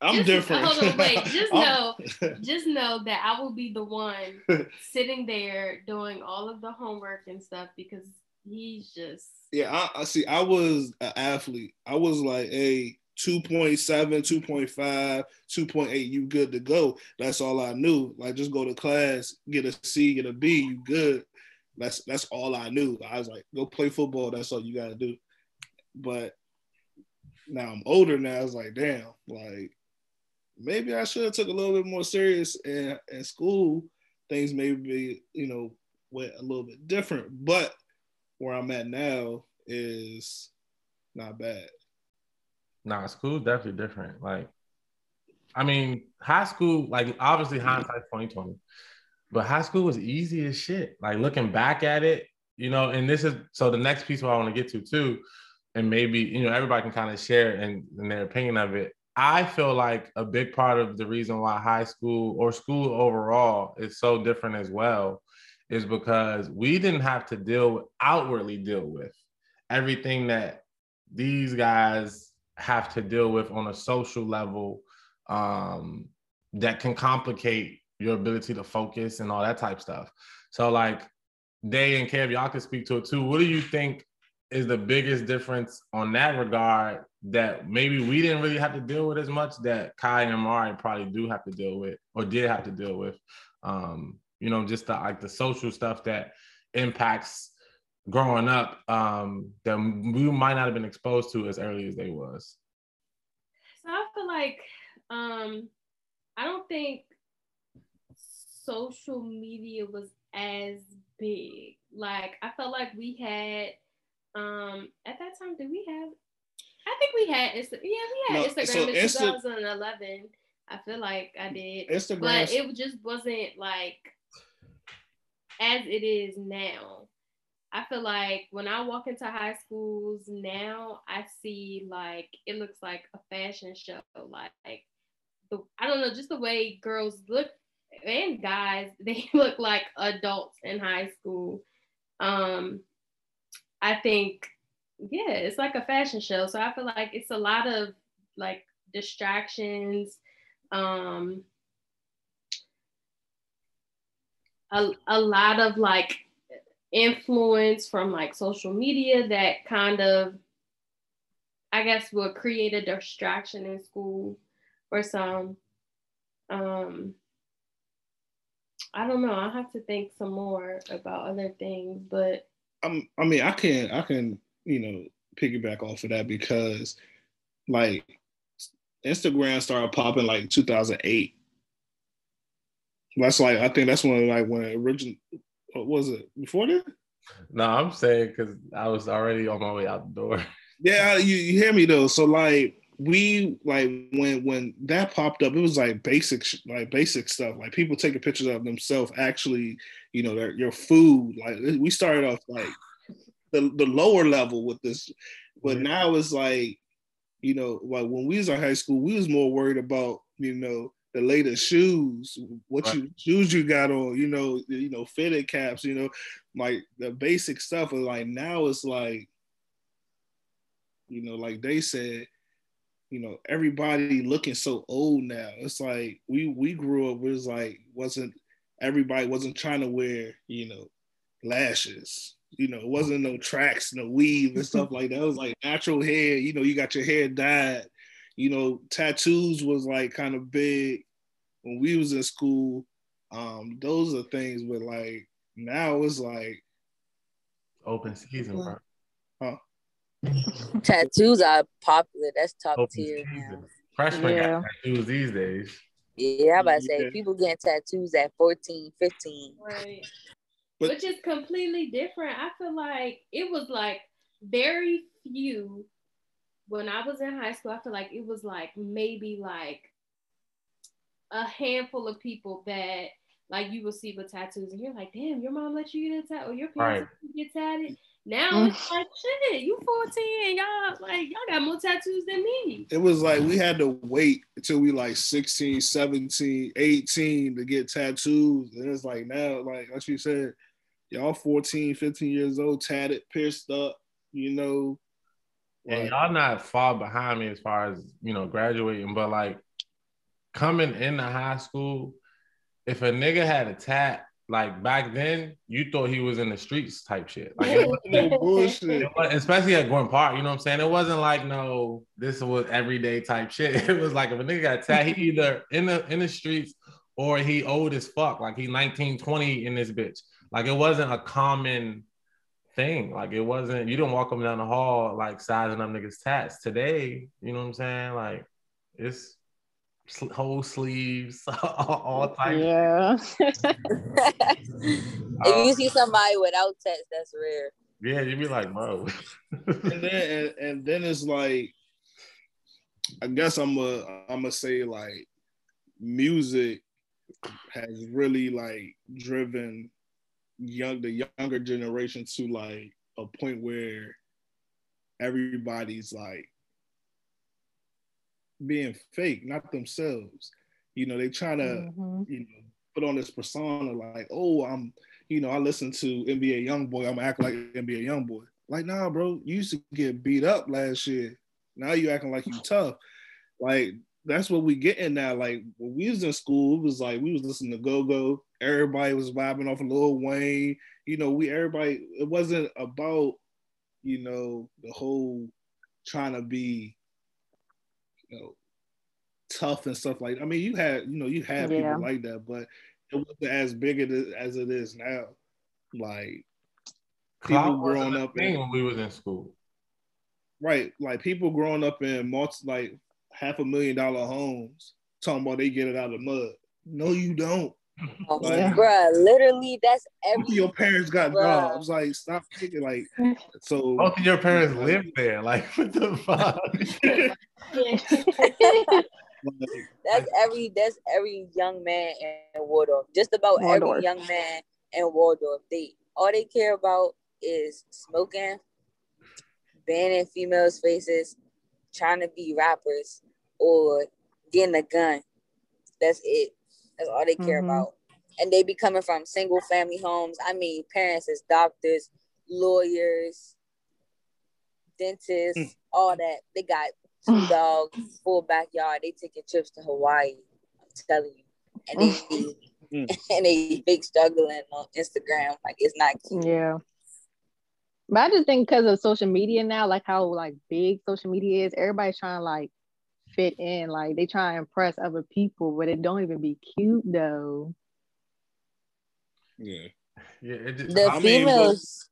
Speaker 5: I'm
Speaker 4: just,
Speaker 5: different.
Speaker 4: Hold on, wait. Just know, just know that I will be the one sitting there doing all of the homework and stuff because he's just.
Speaker 5: Yeah, I, I see. I was an athlete. I was like, hey, 2.7, 2.5, 2.8, you good to go. That's all I knew. Like just go to class, get a C, get a B, you good. That's that's all I knew. I was like, go play football, that's all you gotta do. But now I'm older now, I was like, damn, like maybe I should have took a little bit more serious in, in school. Things maybe, you know, went a little bit different. But where I'm at now is not bad.
Speaker 3: Nah, school definitely different. Like, I mean, high school, like obviously hindsight 2020, but high school was easy as shit. Like looking back at it, you know, and this is so the next piece what I want to get to too, and maybe you know everybody can kind of share in, in their opinion of it. I feel like a big part of the reason why high school or school overall is so different as well is because we didn't have to deal outwardly deal with everything that these guys have to deal with on a social level um, that can complicate your ability to focus and all that type stuff. So like Day and Kev, y'all can speak to it too. What do you think is the biggest difference on that regard that maybe we didn't really have to deal with as much that Kai and Mari probably do have to deal with or did have to deal with? Um, you know, just the, like the social stuff that impacts growing up um, that we might not have been exposed to as early as they was?
Speaker 4: So I feel like um, I don't think social media was as big. Like I felt like we had um, at that time. Did we have? I think we had Insta- yeah we had no, Instagram so in Insta- 2011. I feel like I did, Instagram, but it just wasn't like as it is now. I feel like when I walk into high schools now, I see like it looks like a fashion show. Like the I don't know, just the way girls look and guys, they look like adults in high school. Um, I think, yeah, it's like a fashion show. So I feel like it's a lot of like distractions. Um, a, a lot of like influence from like social media that kind of I guess will create a distraction in school for some. Um, I don't know. I have to think some more about other things, but
Speaker 5: I'm, I mean, I can, I can, you know, piggyback off of that because, like, Instagram started popping like 2008. That's like I think that's when like when original what was it before that?
Speaker 3: No, I'm saying because I was already on my way out the door.
Speaker 5: Yeah, you, you hear me though. So like we like when when that popped up, it was like basic like basic stuff. Like people taking pictures of themselves, actually, you know, their your food. Like we started off like the the lower level with this, but yeah. now it's like, you know, like when we was in high school, we was more worried about you know the latest shoes, what right. you shoes you got on, you know, you know, fitted caps, you know, like the basic stuff. And like now it's like, you know, like they said, you know, everybody looking so old now. It's like we we grew up, it was like wasn't everybody wasn't trying to wear, you know, lashes. You know, it wasn't no tracks, no weave and stuff like that. It was like natural hair, you know, you got your hair dyed you know, tattoos was like kind of big when we was in school. Um, those are things, but like now it's like
Speaker 3: open season, bro. Huh?
Speaker 6: Tattoos are popular. That's top open tier season. now.
Speaker 3: Freshmen yeah. got tattoos these days.
Speaker 6: Yeah, I'm about to say yeah. people getting tattoos at 14, 15.
Speaker 4: Right. But, Which is completely different. I feel like it was like very few when I was in high school, I feel like it was like maybe like a handful of people that like you will see with tattoos and you're like, damn, your mom let you get a tattoo or your parents right. get tatted. Now mm. it's like shit, you 14, y'all like y'all got more tattoos than me.
Speaker 5: It was like we had to wait until we like 16, 17, 18 to get tattoos. And it's like now, like like you said, y'all 14, 15 years old, tatted, pierced up, you know,
Speaker 3: and y'all not far behind me as far as you know graduating, but like coming into high school, if a nigga had a tat, like back then, you thought he was in the streets type shit. Like it no bullshit. especially at Gordon Park, you know what I'm saying? It wasn't like no, this was everyday type shit. It was like if a nigga got tat, he either in the in the streets or he old as fuck, like he 19, 20 in this bitch. Like it wasn't a common thing. Like it wasn't you didn't walk them down the hall like sizing up niggas tats. Today, you know what I'm saying? Like it's whole sleeves, all types.
Speaker 6: Yeah. if you uh, see somebody without tats, that's rare.
Speaker 3: Yeah, you'd be like, bro.
Speaker 5: and then and, and, then it's like, I guess I'm a I'm gonna say like, music has really like driven young the younger generation to like a point where everybody's like being fake, not themselves. You know, they trying to mm-hmm. you know put on this persona like, oh, I'm you know, I listen to NBA YoungBoy, I'm acting like NBA YoungBoy. Like, nah, bro, you used to get beat up last year. Now you acting like you tough. Like that's what we getting now. Like when we was in school, it was like we was listening to Go Go. Everybody was vibing off of Lil Wayne. You know, we everybody. It wasn't about you know the whole trying to be you know tough and stuff like. I mean, you had you know you had yeah. people like that, but it wasn't as big as it is now. Like
Speaker 3: people growing up in, when we was in school.
Speaker 5: Right, like people growing up in multi, like half a million dollar homes talking about they get it out of the mud. No, you don't.
Speaker 6: Oh, like, bruh, literally, that's every.
Speaker 5: Your parents got bruh. jobs. Like, stop thinking like. So
Speaker 3: both of your parents live there. Like, what the fuck?
Speaker 6: that's every. That's every young man in Waldorf. Just about Waldorf. every young man in Waldorf. They all they care about is smoking, banning females' faces, trying to be rappers or getting a gun. That's it. That's all they care mm-hmm. about. And they be coming from single family homes. I mean, parents as doctors, lawyers, dentists, mm. all that. They got two dogs, full backyard. They taking trips to Hawaii. I'm telling you. And they be, mm. and they big struggling on Instagram. Like it's not cute.
Speaker 7: Yeah. But I just think because of social media now, like how like big social media is, everybody's trying to like fit in. Like they try to impress other people, but it don't even be cute though.
Speaker 5: Yeah.
Speaker 3: Yeah, it just,
Speaker 6: The
Speaker 5: I mean, but-
Speaker 6: females,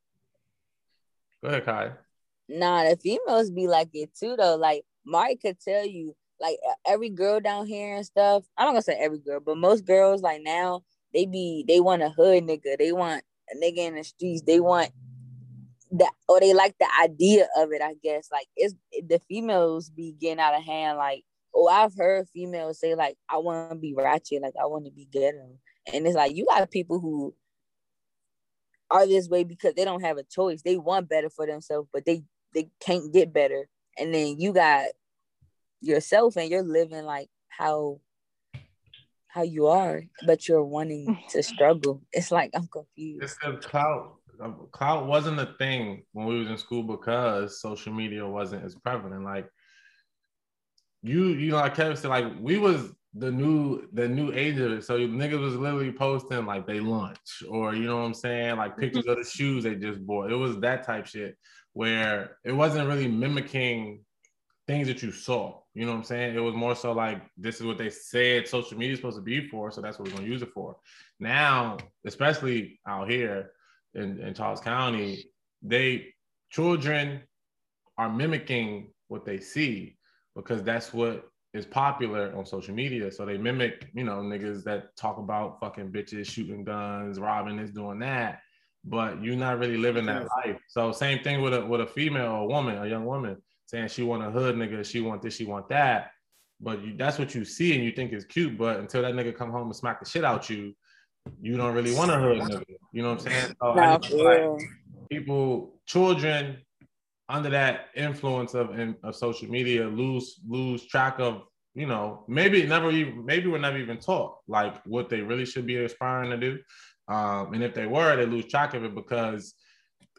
Speaker 3: go ahead, Kai.
Speaker 6: nah, the females be like it too though. Like Mari could tell you, like every girl down here and stuff. I'm not gonna say every girl, but most girls like now they be they want a hood nigga. They want a nigga in the streets. They want that or they like the idea of it. I guess like it's the females be getting out of hand. Like oh, I've heard females say like I want to be ratchet, like I want to be ghetto, and it's like you got people who are this way because they don't have a choice. They want better for themselves, but they they can't get better. And then you got yourself and you're living like how how you are, but you're wanting to struggle. It's like I'm confused.
Speaker 3: It's the clout. Clout wasn't a thing when we was in school because social media wasn't as prevalent. Like you, you know, like Kevin said, like we was the new the new age of it. So niggas was literally posting like they lunch or you know what I'm saying, like mm-hmm. pictures of the shoes they just bought. It was that type shit where it wasn't really mimicking things that you saw. You know what I'm saying? It was more so like this is what they said social media is supposed to be for, so that's what we're gonna use it for. Now, especially out here in, in Charles County, they children are mimicking what they see because that's what is popular on social media. So they mimic, you know, niggas that talk about fucking bitches shooting guns, robbing this, doing that. But you're not really living that life. So same thing with a with a female or a woman, a young woman, saying she want a hood nigga, she want this, she want that. But you, that's what you see and you think is cute. But until that nigga come home and smack the shit out you, you don't really want a hood nigga. You know what I'm saying? So I
Speaker 6: Nah,
Speaker 3: just like people, children under that influence of, of social media lose lose track of you know maybe never even maybe we're never even taught like what they really should be aspiring to do um, and if they were they lose track of it because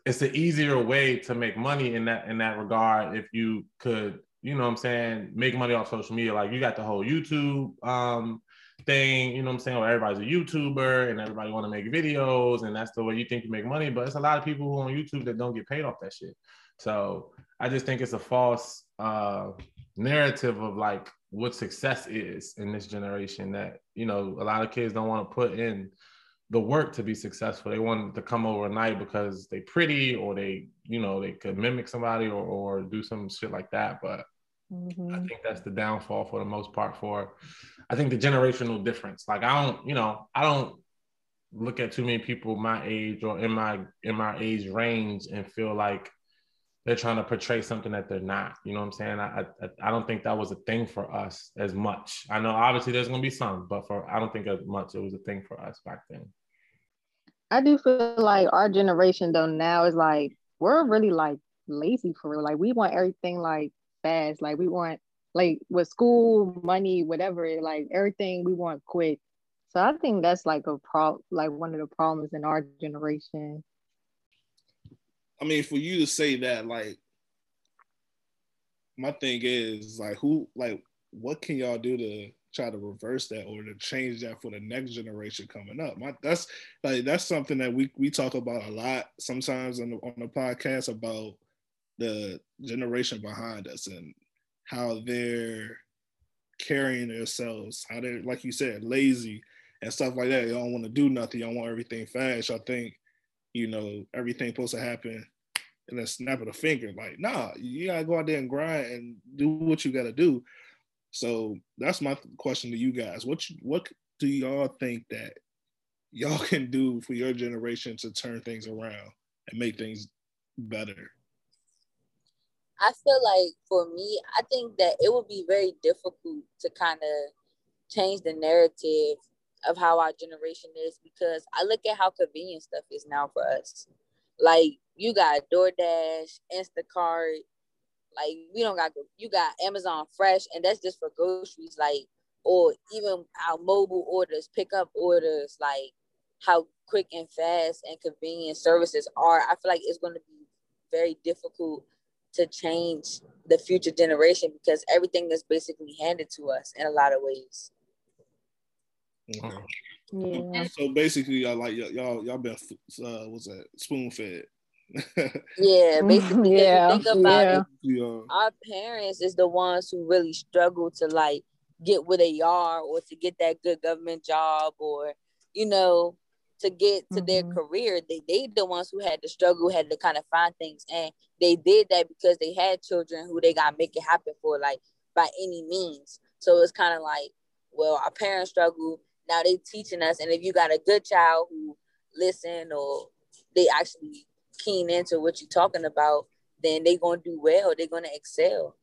Speaker 3: it's an easier way to make money in that in that regard if you could you know what i'm saying make money off social media like you got the whole youtube um, thing, you know what I'm saying? Where everybody's a YouTuber and everybody want to make videos, and that's the way you think you make money. But it's a lot of people who on YouTube that don't get paid off that shit. So I just think it's a false uh, narrative of like what success is in this generation. That you know, a lot of kids don't want to put in the work to be successful. They want to come overnight because they pretty or they, you know, they could mimic somebody or, or do some shit like that. But I think that's the downfall for the most part for I think the generational difference. Like I don't, you know, I don't look at too many people my age or in my in my age range and feel like they're trying to portray something that they're not. You know what I'm saying? I I, I don't think that was a thing for us as much. I know obviously there's gonna be some, but for I don't think as much it was a thing for us back then.
Speaker 7: I do feel like our generation though now is like we're really like lazy for real. Like we want everything like fast. Like we want like with school, money, whatever, like everything we want quick. So I think that's like a pro like one of the problems in our generation.
Speaker 5: I mean, for you to say that, like, my thing is like, who, like, what can y'all do to try to reverse that or to change that for the next generation coming up? My, that's like that's something that we we talk about a lot sometimes on the on the podcast about the generation behind us and how they're carrying themselves, how they're like you said, lazy and stuff like that. You don't want to do nothing. Don't want everything fast. I think you know, everything supposed to happen in a snap of the finger. Like, nah, you gotta go out there and grind and do what you gotta do. So that's my question to you guys. What you, what do y'all think that y'all can do for your generation to turn things around and make things better?
Speaker 6: I feel like for me, I think that it would be very difficult to kind of change the narrative of how our generation is because I look at how convenient stuff is now for us. Like you got DoorDash, Instacart, like we don't got you got Amazon Fresh, and that's just for groceries. Like or even our mobile orders, pickup orders, like how quick and fast and convenient services are. I feel like it's going to be very difficult to change the future generation because everything is basically handed to us in a lot of ways. Mm-hmm.
Speaker 5: Okay.
Speaker 7: Yeah.
Speaker 5: So basically, y'all like y'all y'all, y'all been uh, what's that spoon fed?
Speaker 6: Yeah, mm, basically. 'cause you
Speaker 7: Yeah,
Speaker 6: think about
Speaker 7: yeah.
Speaker 6: it,
Speaker 5: yeah.
Speaker 6: Uh, our parents is the ones who really struggle to like get where they are or to get that good government job or you know to get to their
Speaker 7: Mhm.
Speaker 6: career. They they the ones who had to struggle, had to kind of find things, and they did that because they had children who they got to make it happen for, like by any means. So it's kind of like, well, our parents struggle. Now they teaching us, and if you got a good child who listen or they actually keen into what you're talking about, then they gonna do well. They're gonna excel.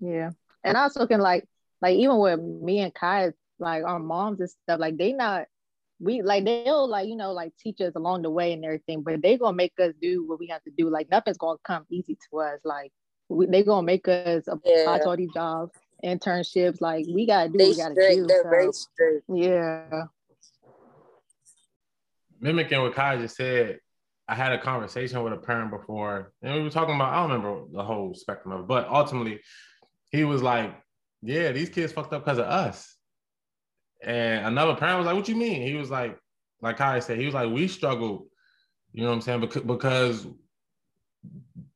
Speaker 7: Yeah. And I was can like like even with me and Kai, like our moms and stuff, like they not we like they'll like you know like teach us along the way and everything, but they're gonna make us do what we have to do. Like nothing's gonna come easy to us. Like we, they gonna make us apply
Speaker 6: Yeah.
Speaker 7: to all these jobs, internships. Like we gotta do
Speaker 6: They
Speaker 7: what we gotta
Speaker 6: strict.
Speaker 7: do.
Speaker 6: They're very
Speaker 7: so,
Speaker 6: strict.
Speaker 7: yeah.
Speaker 3: mimicking what Kai just said, I had a conversation with a parent before, and we were talking about, I don't remember the whole spectrum of it, but ultimately, he was like, Yeah, these kids fucked up because of us. And another parent was like, What you mean? He was like, like Kai said, he was like, We struggled, you know what I'm saying? Because, because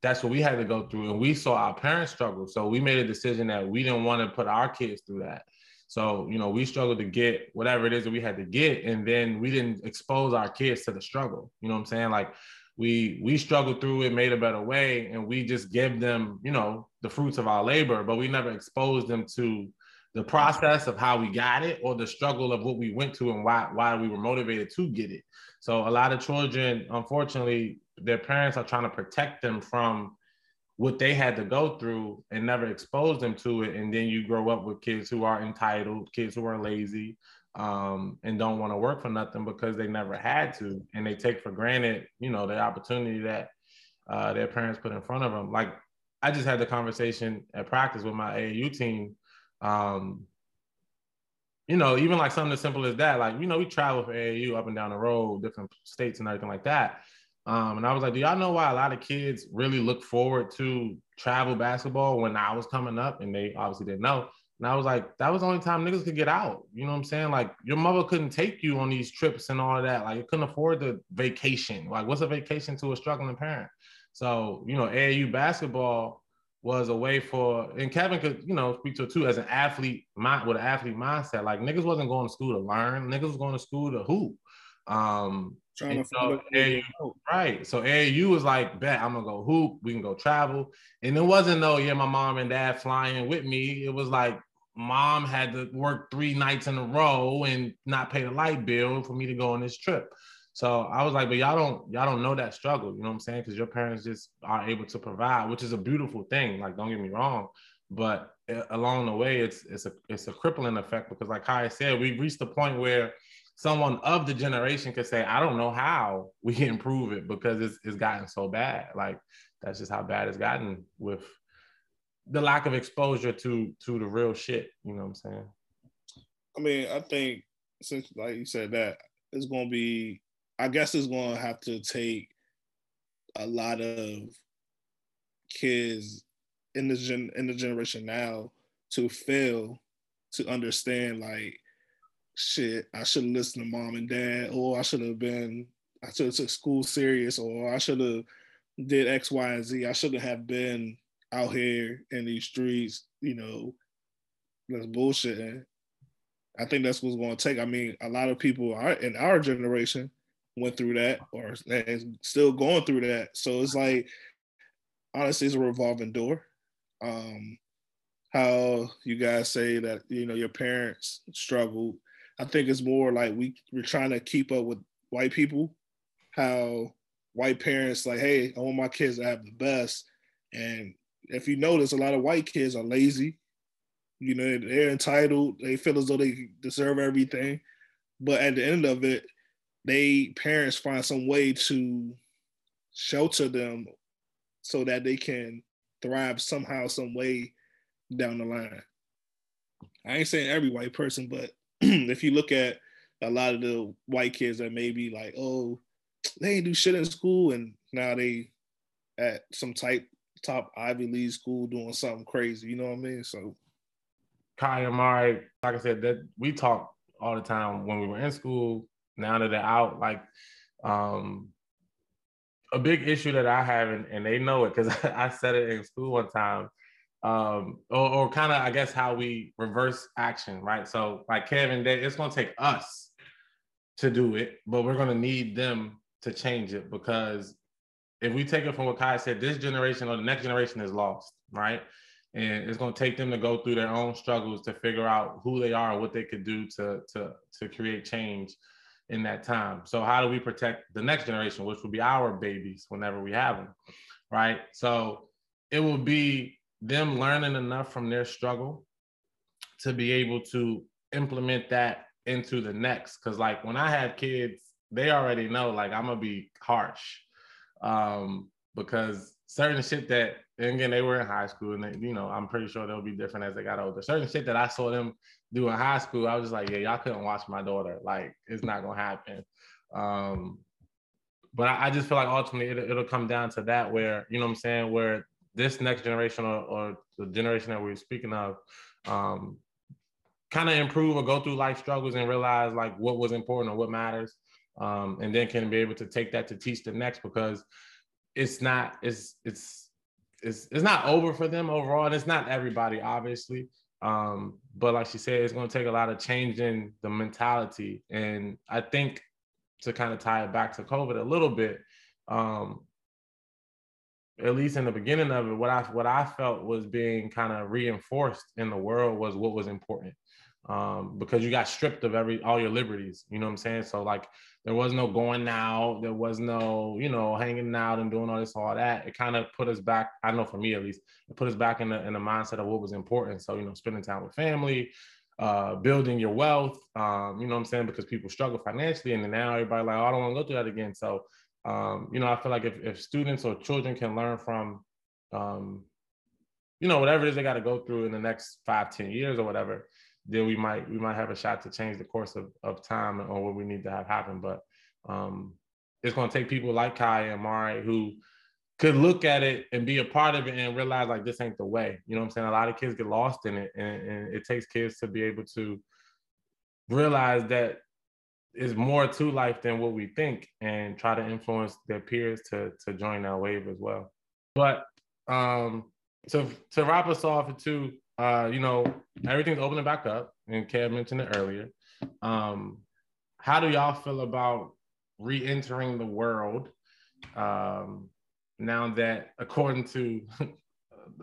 Speaker 3: that's what we had to go through, and we saw our parents struggle. So we made a decision that we didn't want to put our kids through that. So, you know, we struggled to get whatever it is that we had to get. And then we didn't expose our kids to the struggle. You know what I'm saying? Like we we struggled through it, made a better way, and we just give them, you know, the fruits of our labor, but we never exposed them to the process of how we got it or the struggle of what we went to and why why we were motivated to get it. So a lot of children, unfortunately, their parents are trying to protect them from what they had to go through and never expose them to it. And then you grow up with kids who are entitled, kids who are lazy, um, and don't want to work for nothing because they never had to. And they take for granted, you know, the opportunity that uh, their parents put in front of them. Like I just had the conversation at practice with my AAU team. Um, you know, even like something as simple as that, like, you know, we travel for AAU up and down the road, different states and everything like that. Um, and I was like, do y'all know why a lot of kids really look forward to travel basketball when I was coming up? And they obviously didn't know. And I was like, that was the only time niggas could get out. You know what I'm saying? Like your mother couldn't take you on these trips and all that. Like you couldn't afford the vacation. Like what's a vacation to a struggling parent? So, you know, AAU basketball was a way for, and Kevin could, you know, speak to it too as an athlete mind with an athlete mindset. Like niggas wasn't going to school to learn, niggas was going to school to hoop. Um,
Speaker 5: Trying to
Speaker 3: so AAU. Right. So AAU was like, bet I'm gonna go hoop. We can go travel. And it wasn't no, yeah, my mom and dad flying with me. It was like mom had to work three nights in a row and not pay the light bill for me to go on this trip. So I was like, but y'all don't y'all don't know that struggle, you know what I'm saying? Because your parents just are able to provide, which is a beautiful thing. Like, don't get me wrong, but along the way, it's it's a it's a crippling effect because, like Kai said, we've reached the point where someone of the generation could say, I don't know how we can improve it because it's, it's gotten so bad. Like that's just how bad it's gotten with the lack of exposure to to the real shit. You know what I'm saying?
Speaker 5: I mean, I think since like you said that it's gonna be, I guess it's gonna have to take a lot of kids in the gen in the generation now to fail to understand like shit, I should have listened to mom and dad, or I should have been, I should have took school serious, or I should have did X, Y, and Z. I shouldn't have been out here in these streets, you know, that's bullshitting. I think that's what's going to take. I mean, a lot of people are in our generation went through that or still going through that. So it's like, honestly, it's a revolving door. Um, how you guys say that, you know, your parents struggled. I think it's more like we, we're trying to keep up with white people, how white parents like, hey, I want my kids to have the best. And if you notice, a lot of white kids are lazy. You know, they're entitled. They feel as though they deserve everything. But at the end of it, they parents find some way to shelter them so that they can thrive somehow, some way down the line. I ain't saying every white person, but if you look at a lot of the white kids that may be like, oh, they ain't do shit in school, and now they at some type top Ivy League school doing something crazy. You know what I mean? So
Speaker 3: Kai and Mari, like I said, that we talk all the time when we were in school. Now that they're out, like um, a big issue that I have, and, and they know it because I said it in school one time, um, or, or kind of I guess how we reverse action, right? So like Kevin, they, it's gonna take us to do it, but we're gonna need them to change it because if we take it from what Kai said, this generation or the next generation is lost, right? And it's going to take them to go through their own struggles to figure out who they are and what they could do to to to create change in that time. So how do we protect the next generation, which will be our babies whenever we have them, right? So it will be them learning enough from their struggle to be able to implement that into the next. Because like when I have kids, they already know like I'm gonna be harsh um, because certain shit that and again they were in high school and they, you know I'm pretty sure they'll be different as they got older. Certain shit that I saw them do in high school, I was just like, yeah, y'all couldn't watch my daughter. Like it's not gonna happen. Um, but I, I just feel like ultimately it, it'll come down to that where you know what I'm saying where this next generation or, or the generation that we're speaking of um, kind of improve or go through life struggles and realize like what was important or what matters um, and then can be able to take that to teach the next because it's not it's it's it's it's not over for them overall and it's not everybody obviously um, but like she said it's going to take a lot of changing the mentality. And i think to kind of tie it back to covid a little bit um, at least in the beginning of it what i what i felt was being kind of reinforced in the world was what was important um, because you got stripped of every all your liberties. You know what I'm saying? So like there was no going out, there was no, you know, hanging out and doing all this, all that. It kind of put us back, I know for me at least, it put us back in the in the mindset of what was important. So, you know, spending time with family, uh, building your wealth, um, you know what I'm saying? Because people struggle financially and then now everybody like, oh, I don't want to go through that again. So um, you know, I feel like if, if students or children can learn from um, you know, whatever it is they got to go through in the next five, ten years or whatever, then we might we might have a shot to change the course of, of time on what we need to have happen. But um, it's going to take people like Kai and Mari who could look at it and be a part of it and realize like this ain't the way. You know what I'm saying? A lot of kids get lost in it, and, and it takes kids to be able to realize that is more to life than what we think, and try to influence their peers to to join that wave as well. But um, to to wrap us off too, uh, you know, everything's opening back up, and Kev mentioned it earlier. Um, how do y'all feel about re-entering the world um, now that, according to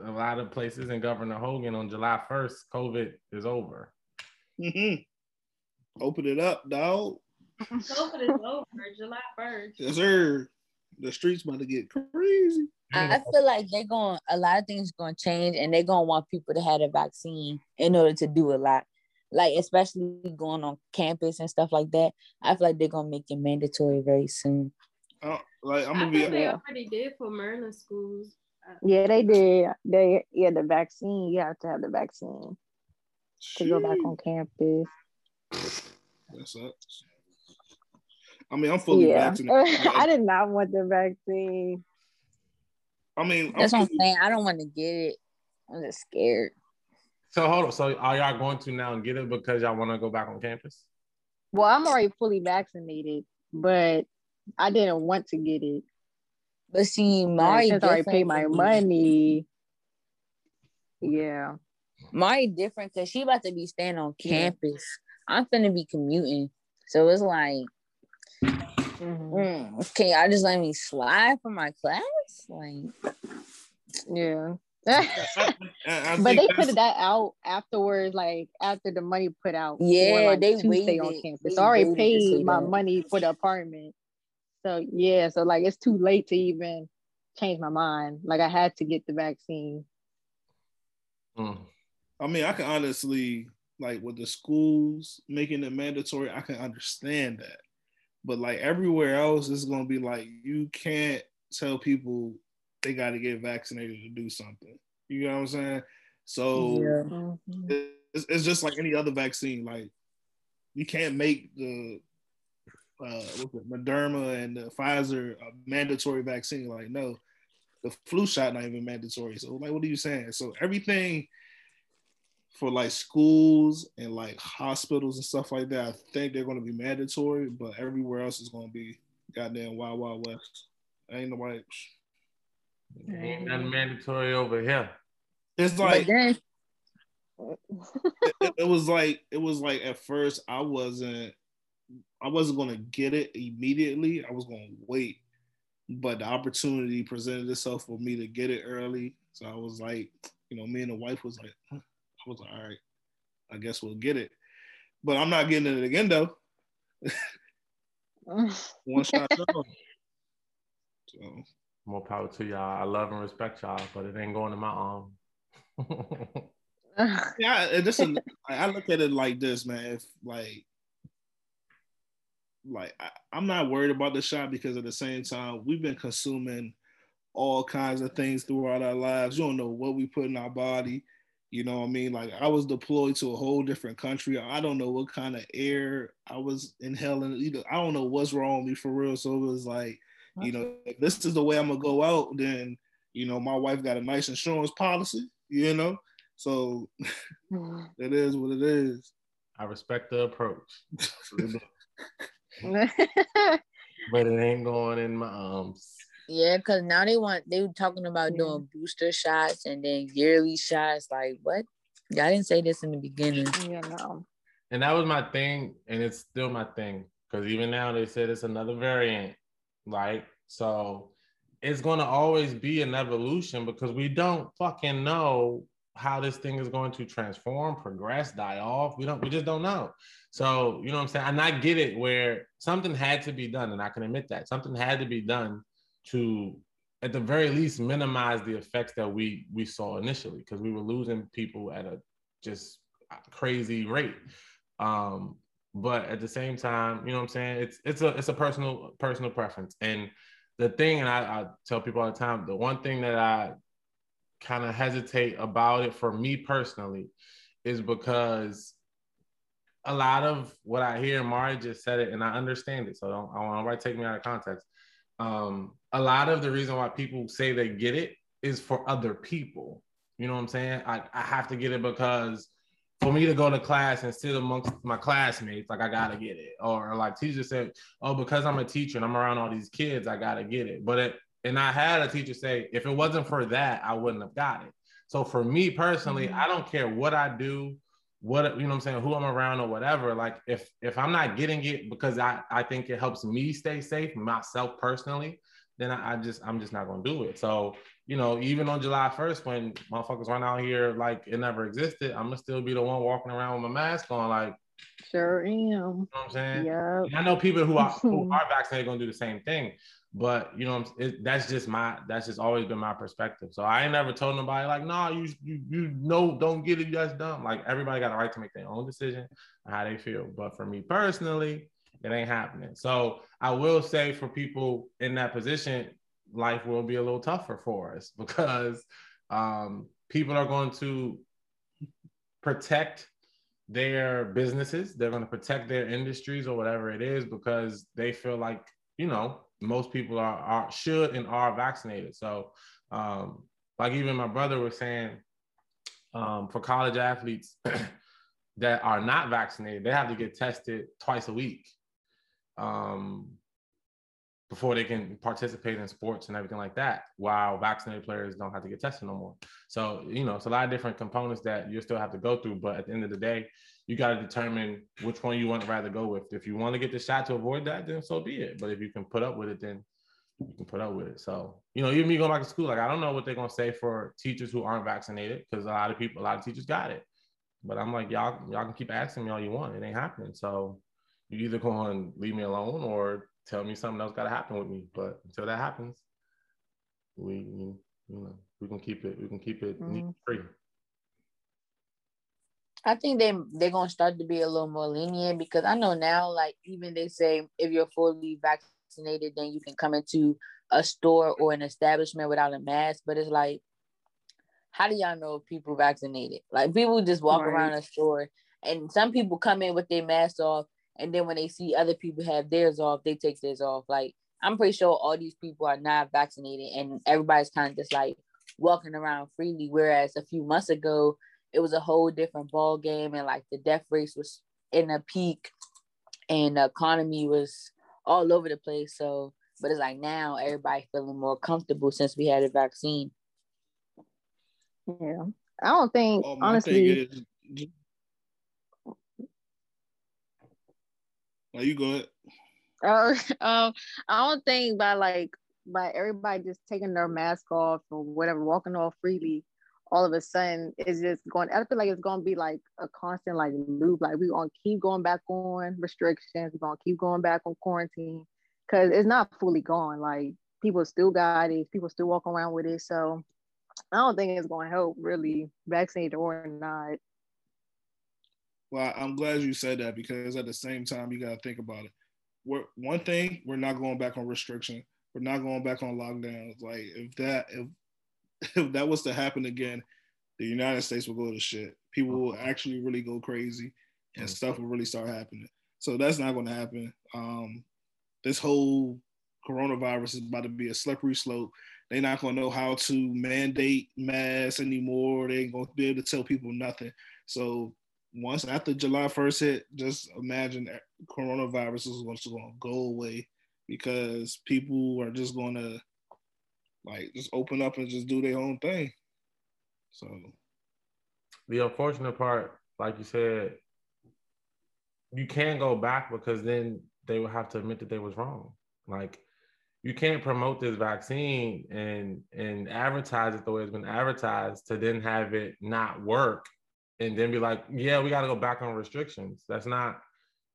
Speaker 3: a lot of places and Governor Hogan, on July 1st, COVID is over?
Speaker 5: Mm-hmm. Open it up, dog.
Speaker 4: COVID is over July 1st.
Speaker 5: Yes, sir. The streets about to get crazy.
Speaker 6: I feel like they're going a lot of things going to change, and they're going to want people to have a vaccine in order to do a lot. Like especially going on campus and stuff like that. I feel like they're going to make it mandatory very soon.
Speaker 5: Uh, like I'm gonna
Speaker 4: I
Speaker 5: be.
Speaker 4: think they already did for Maryland schools.
Speaker 7: Yeah, they did. They yeah, the vaccine. You have to have the vaccine to go back on campus.
Speaker 5: That sucks. I mean, I'm fully
Speaker 7: Yeah,
Speaker 5: vaccinated.
Speaker 7: I did not want the vaccine.
Speaker 5: I mean, I'm
Speaker 6: That's what I'm saying. I don't want to get it. I'm just scared.
Speaker 3: So hold on. So are y'all going to now and get it because y'all want to go back on campus?
Speaker 7: Well, I'm already fully vaccinated, but I didn't want to get it.
Speaker 6: But see, my
Speaker 7: since I already
Speaker 6: different
Speaker 7: paid my money. Yeah.
Speaker 6: My different because she about to be staying on campus. I'm finna be commuting, so it's like,
Speaker 7: Mhm.
Speaker 6: mm, can y'all just let me slide for my class? Like,
Speaker 7: Yeah.
Speaker 5: I- I
Speaker 7: but they put that out afterwards, like after the money put out. for,
Speaker 6: Yeah,
Speaker 7: like,
Speaker 6: they
Speaker 7: to stay
Speaker 6: waited-
Speaker 7: on campus.
Speaker 6: they
Speaker 7: I already
Speaker 6: waited to say
Speaker 7: paid my
Speaker 6: that.
Speaker 7: money for the apartment. So yeah, so like it's too late to even change my mind. Like I had to get the vaccine.
Speaker 3: Mm.
Speaker 5: I mean, I can honestly like with the schools making it mandatory, I can understand that. But like everywhere else, it's gonna be like you can't tell people they got to get vaccinated to do something. You know what I'm saying? So
Speaker 6: yeah.
Speaker 5: it's, it's just like any other vaccine. Like you can't make the uh, what's it, Moderna and the Pfizer a mandatory vaccine. Like no, the flu shot not even mandatory. So like, what are you saying? So everything for like schools and like hospitals and stuff like that, I think they're going to be mandatory. But everywhere else is going to be goddamn wild wild west. Ain't nobody.
Speaker 3: Ain't nothing mandatory over here.
Speaker 5: It's like it, it was like it was like at first I wasn't I wasn't gonna get it immediately. I was gonna wait, but the opportunity presented itself for me to get it early. So I was like, you know, me and the wife was like, I was like, all right, I guess we'll get it. But I'm not getting it again though. One shot.
Speaker 3: So more power to y'all. I love and respect y'all, but it ain't going in my arm.
Speaker 5: yeah, this is, I look at it like this, man. If like like I, am not worried about the shot because at the same time we've been consuming all kinds of things throughout our lives. You don't know what we put in our body. You know what I mean? Like I was deployed to a whole different country. I don't know what kind of air I was inhaling. You know, I don't know what's wrong with me for real. So it was like, you know, if this is the way I'm gonna go out, then you know, my wife got a nice insurance policy, you know. So mm. it is what it is.
Speaker 3: I respect the approach. but it ain't going in my arms.
Speaker 6: Yeah, because now they want they were talking about yeah. doing booster shots and then yearly shots. Like what? Y'all didn't say this in the beginning.
Speaker 7: Yeah, no.
Speaker 3: And that was my thing, and it's still my thing. Because even now they said it's another variant. Like, so it's gonna always be an evolution because we don't fucking know how this thing is going to transform, progress, die off. We don't, we just don't know. So, you know what I'm saying? And I get it where something had to be done, and I can admit that something had to be done to at the very least minimize the effects that we we saw initially because we were losing people at a just crazy rate. Um, but at the same time, you know what I'm saying? It's it's a it's a personal personal preference. And the thing, and I, I tell people all the time, the one thing that I kind of hesitate about it for me personally is because a lot of what I hear, Mari just said it, and I understand it. So don't, I want to take me out of context. Um, a lot of the reason why people say they get it is for other people. You know what I'm saying? I, I have to get it because for me to go to class and sit amongst my classmates, like I gotta get it. Or like teacher said, oh, because I'm a teacher and I'm around all these kids, I gotta get it. But it, and I had a teacher say, if it wasn't for that, I wouldn't have got it. So for me personally, mm-hmm. I don't care what I do, what you know what I'm saying, who I'm around or whatever. Like if if I'm not getting it because I, I think it helps me stay safe, myself personally, then I, I just I'm just not gonna do it. So, you know, even on July 1st, when motherfuckers run out here like it never existed, I'm gonna still be the one walking around with my mask on, like
Speaker 7: Sure am. You
Speaker 3: know what I'm saying? Yeah. I know people who are who are vaccinated gonna do the same thing. But you know, it, that's just my that's just always been my perspective. So I ain't never told nobody like, nah, you you you know, don't get it, that's dumb. Like everybody got a right to make their own decision how they feel. But for me personally, it ain't happening. So I will say for people in that position, life will be a little tougher for us because um, people are going to protect their businesses. They're going to protect their industries or whatever it is because they feel like you know most people are, are should and are vaccinated. So, um, like even my brother was saying, um, for college athletes that are not vaccinated, they have to get tested twice a week um, before they can participate in sports and everything like that. While vaccinated players don't have to get tested no more. So, you know, it's a lot of different components that you still have to go through. But at the end of the day, you got to determine which one you want to rather go with. If you want to get the shot to avoid that, then so be it. But if you can put up with it, then you can put up with it. So, you know, even me going back to school, like I don't know what they're gonna say for teachers who aren't vaccinated, because a lot of people, a lot of teachers got it. But I'm like, y'all, y'all can keep asking me all you want. It ain't happening. So you either go and leave me alone or tell me something else gotta happen with me. But until that happens, we you know, we can keep it, we can keep it mm-hmm. free.
Speaker 6: I think they they're gonna start to be a little more lenient because I know now, like even they say if you're fully vaccinated, then you can come into a store or an establishment without a mask. But it's like, how do y'all know if people vaccinated? Like people just walk right. around a store, and some people come in with their mask off, and then when they see other people have theirs off, they take theirs off. Like I'm pretty sure all these people are not vaccinated, and everybody's kind of just like walking around freely. Whereas a few months ago, it was a whole different ball game and like the death race was in a peak and the economy was all over the place so but it's like now everybody feeling more comfortable since we had a vaccine
Speaker 7: yeah i don't think oh, honestly
Speaker 5: Now you go ahead.
Speaker 7: Uh, um, I don't think by like by everybody just taking their mask off or whatever, walking off freely, all of a sudden it's just going. I feel like it's to be like a constant like loop. Like we gonna keep going back on restrictions. We're gonna keep going back on quarantine because it's not fully gone. Like people still got it. People still walking around with it. So I don't think it's to help really, vaccinated or not.
Speaker 5: Well, I'm glad you said that because at the same time, you got to think about it. We're, one thing, we're not going back on restriction. We're not going back on lockdowns. Like if that if if that was to happen again, the United States will go to shit. People will actually really go crazy, and stuff will really start happening. So that's not going to happen. Um, this whole coronavirus is about to be a slippery slope. They're not going to know how to mandate masks anymore. They ain't going to be able to tell people nothing. So once after July 1st hit, just imagine coronavirus is going to go away because people are just going to like just open up and just do their own thing. So
Speaker 3: the unfortunate part, like you said, you can't go back because then they would have to admit that they was wrong. Like you can't promote this vaccine and and advertise it the way it's been advertised to then have it not work and then be like, yeah, we got to go back on restrictions. That's not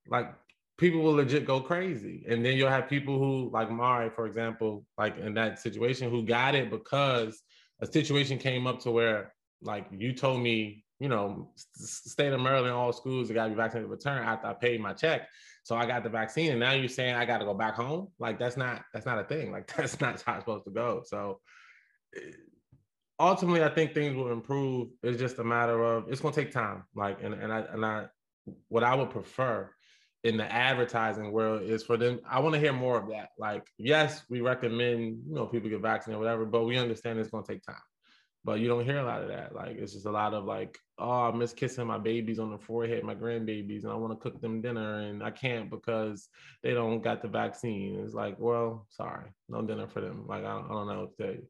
Speaker 3: like people will legit go crazy. And then you'll have people who, like Mari, for example, like in that situation, who got it because a situation came up to where, like, you told me, you know, state of Maryland, all schools, got to be vaccinated to return after I paid my check. So I got the vaccine, and now you're saying I got to go back home. Like that's not that's not a thing. Like that's not how it's supposed to go. So eh, ultimately, I think things will improve. It's just a matter of it's going to take time. Like and and I and I what I would prefer in the advertising world is for them. I want to hear more of that. Like, yes, we recommend you know people get vaccinated, whatever, but we understand it's going to take time. But you don't hear a lot of that. Like, it's just a lot of like, oh, I miss kissing my babies on the forehead, my grandbabies, and I want to cook them dinner, and I can't because they don't got the vaccine. It's like, well, sorry, no dinner for them. Like, I don't, I don't know what to tell you.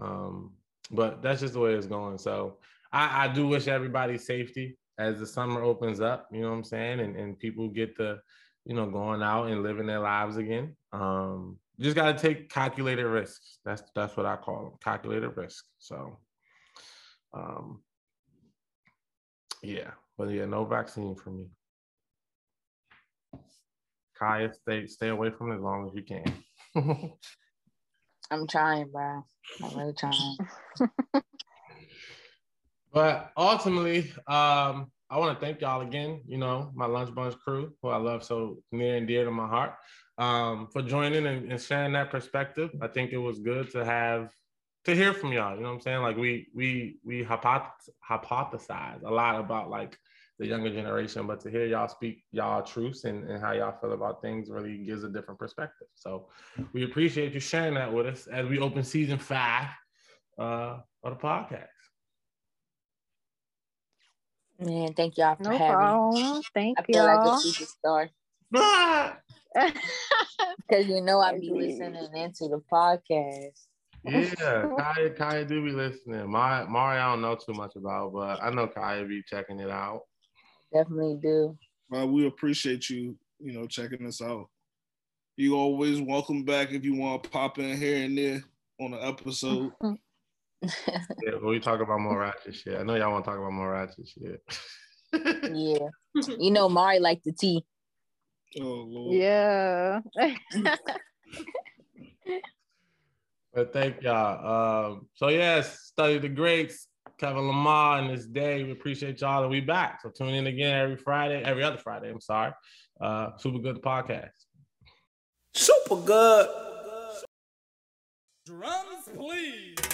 Speaker 3: Um, but that's just the way it's going. So I, I do wish everybody safety as the summer opens up, you know what I'm saying? And, and people get to, you know, going out and living their lives again. Um, just got to take calculated risks. That's that's what I call them, calculated risk. So, um, yeah, but yeah, no vaccine for me. Kaya, stay stay away from it as long as you can.
Speaker 6: I'm trying, bro. I'm really trying.
Speaker 3: But ultimately, um, I want to thank y'all again, you know, my Lunch Bunch crew, who I love so near and dear to my heart, um, for joining and, and, sharing that perspective. I think it was good to have to hear from y'all. You know what I'm saying? Like we we we hypoth- hypothesize a lot about like the younger generation, but to hear y'all speak y'all truths and, and how y'all feel about things really gives a different perspective. So we appreciate you sharing that with us as we open season five uh, of the podcast.
Speaker 6: Man, thank y'all for
Speaker 7: No
Speaker 6: having
Speaker 7: problem.
Speaker 6: me.
Speaker 7: Thank you.
Speaker 6: I feel
Speaker 7: y'all.
Speaker 6: like a superstar because you know I be listening into the podcast.
Speaker 3: yeah, Kaya, Kaya do be listening. My Mari, I don't know too much about, but I know Kaya be checking it out.
Speaker 6: Definitely do.
Speaker 5: Well, we appreciate you, you know, checking us out. You always welcome back if you want to pop in here and there on an episode.
Speaker 3: Yeah, but we talk about more ratchet shit. I know y'all want to talk about more ratchet shit.
Speaker 6: yeah. You know Mari like the tea.
Speaker 5: Oh Lord.
Speaker 7: yeah.
Speaker 3: But thank y'all. Um, so yes, study the greats, Kevin Lamar and this day. We appreciate y'all and we back. So tune in again every Friday, every other Friday. I'm sorry. Uh, super good podcast.
Speaker 2: Super good. Drums, please.